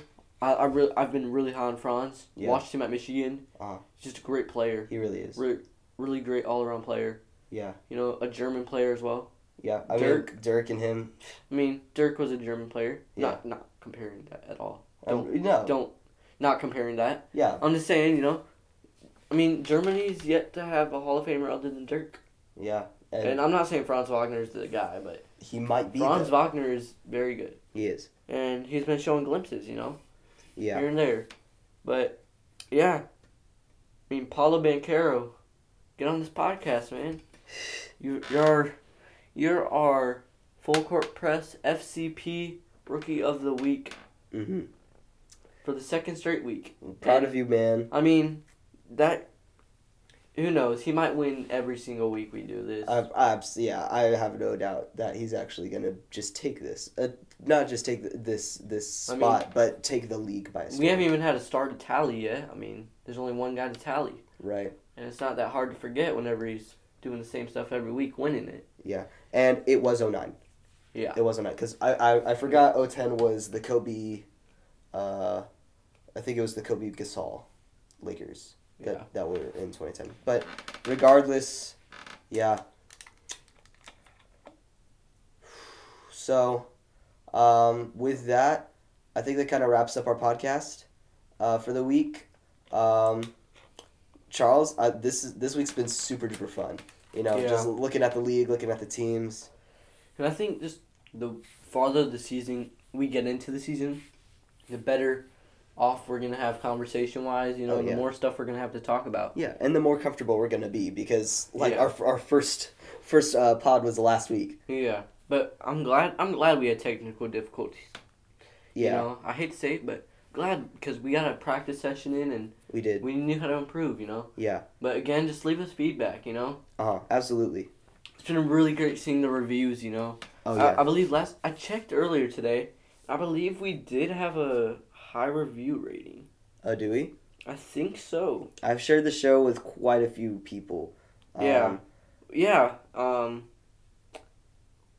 A: I I really I've been really high on Franz.
B: Yeah.
A: Watched him at Michigan.
B: Uh-huh.
A: He's just a great player.
B: he really is
A: Really, really great all around player.
B: yeah
A: You know, a German player as well.
B: Yeah i
A: Dirk.
B: mean dirk and him
A: I mean, Dirk was a German player.
B: Yeah.
A: Not not comparing that at all.
B: um, no
A: Don't not comparing that.
B: yeah
A: I'm just saying, you know. I mean, Germany's yet to have a Hall of Famer other than Dirk.
B: yeah and,
A: And I'm not saying Franz Wagner's the guy, but
B: he might be
A: Franz
B: though.
A: Wagner is very good.
B: he is
A: And he's been showing glimpses, you know,
B: yeah
A: here and there. But, yeah. I mean, Paolo Banchero, get on this podcast, man. You, you're, you're our full court press FCP rookie of the week
B: mm-hmm.
A: for the second straight week.
B: proud
A: And-
B: of you man
A: I mean, that. Who knows? He might win every single week we do this.
B: I, I, yeah, I have no doubt that he's actually gonna just take this, uh, not just take th- this this
A: I mean-
B: spot, but take the league by storm.
A: we haven't even had a started tally yet. I mean, there's only one guy to tally,
B: right,
A: and it's not that hard to forget whenever he's doing the same stuff every week, winning it.
B: And it was 09.
A: Yeah.
B: It was 09 because I, I I forgot 010 was the Kobe, uh, I think it was the Kobe Gasol, Lakers that
A: Yeah.
B: that were in 2010. But regardless, yeah. So, um, with that, I think that kind of wraps up our podcast uh, for the week. Um, Charles, uh, this is this week's been super duper fun. You know,
A: Yeah.
B: just looking at the league, looking at the teams.
A: And I think just the farther the season we get into the season, the better off we're gonna have conversation wise. You know,
B: Oh,
A: the more stuff we're gonna have to talk about.
B: Yeah, and the more comfortable we're gonna be because like
A: Yeah.
B: our our first first uh, pod was last week.
A: Yeah. But I'm glad. I'm glad we had technical difficulties.
B: Yeah,
A: You know, I hate to say it, but glad because we got a practice session in and
B: we did.
A: we knew how to improve. You know.
B: Yeah.
A: But again, just leave us feedback. You know.
B: Uh huh. Absolutely.
A: It's been really great seeing the reviews. You know.
B: Oh
A: I,
B: yeah.
A: I believe last I checked earlier today. I believe we did have a high review rating.
B: oh, do we?
A: I think so.
B: I've shared the show with quite a few people.
A: Yeah.
B: Um,
A: Yeah. Um.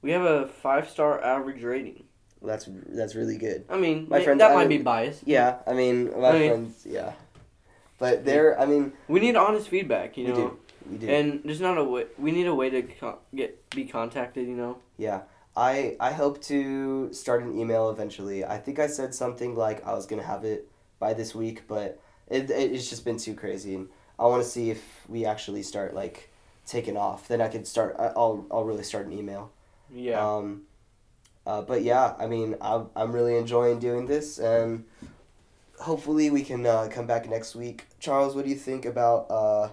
A: We have a five star average rating.
B: That's that's really good.
A: I mean,
B: My friends-
A: that
B: I
A: might
B: mean-
A: be biased.
B: Yeah, I mean my
A: I mean-
B: friends. Yeah, but they're. I mean,
A: We need honest feedback. You
B: we
A: know.
B: do. We do.
A: And there's not a way. We need a way to con- get be contacted. You know.
B: Yeah. I I hope to start an email eventually. I think I said something like I was gonna have it by this week, but it it's just been too crazy, and I want to see if we actually start like taking off. Then I could start. I'll I'll really start an email.
A: Yeah.
B: Um, uh, but yeah, I mean, I'm I'm really enjoying doing this, and hopefully we can uh, come back next week. Charles, what do you think about uh,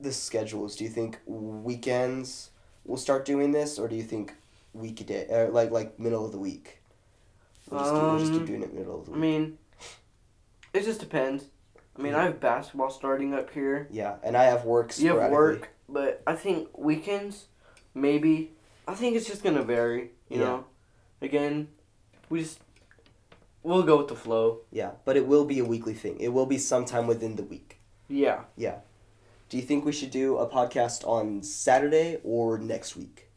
B: the schedules? Do you think weekends we'll start doing this, or do you think weekday, or like like middle of the week? We'll just, keep, we'll just keep
A: Um,
B: doing it middle of the
A: I mean, it just depends. I mean, I have basketball starting up here.
B: yeah, and I have work.
A: You have work, but I think weekends, maybe. I think it's just gonna vary. You
B: Yeah.
A: know, again, we just we'll go with the flow.
B: Yeah, but it will be a weekly thing. It will be sometime within the week.
A: Yeah. Yeah.
B: Do you think we should do a podcast on Saturday or next week,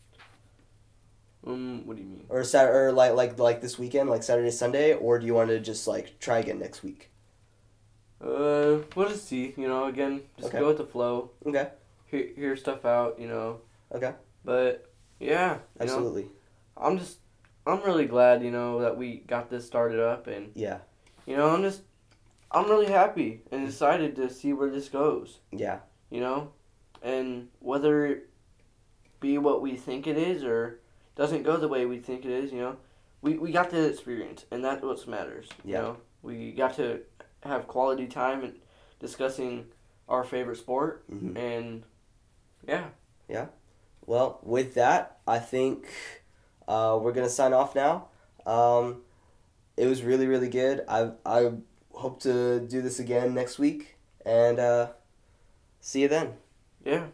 A: Um. What do you mean?
B: or Sat or like like like this weekend, like Saturday Sunday, or do you want to just like try again next week?
A: Uh. We'll just see. You know. Again, just
B: Okay.
A: go with the flow.
B: Okay.
A: Hear, hear stuff out. You know.
B: Okay.
A: But yeah. You know,
B: Absolutely.
A: I'm just. I'm really glad. You know that we got this started up and
B: Yeah.
A: you know I'm just. I'm really happy and excited to see where this goes.
B: Yeah.
A: you know, and whether it be what we think it is or doesn't go the way we think it is, you know, we, we got the experience, and that's what matters. You
B: Yeah.
A: know, we got to have quality time and discussing our favorite sport,
B: hmm
A: and yeah. yeah,
B: Well, with that, I think uh, we're gonna sign off now. Um, it was really really good. I I hope to do this again next week, and uh, see you then.
A: yeah.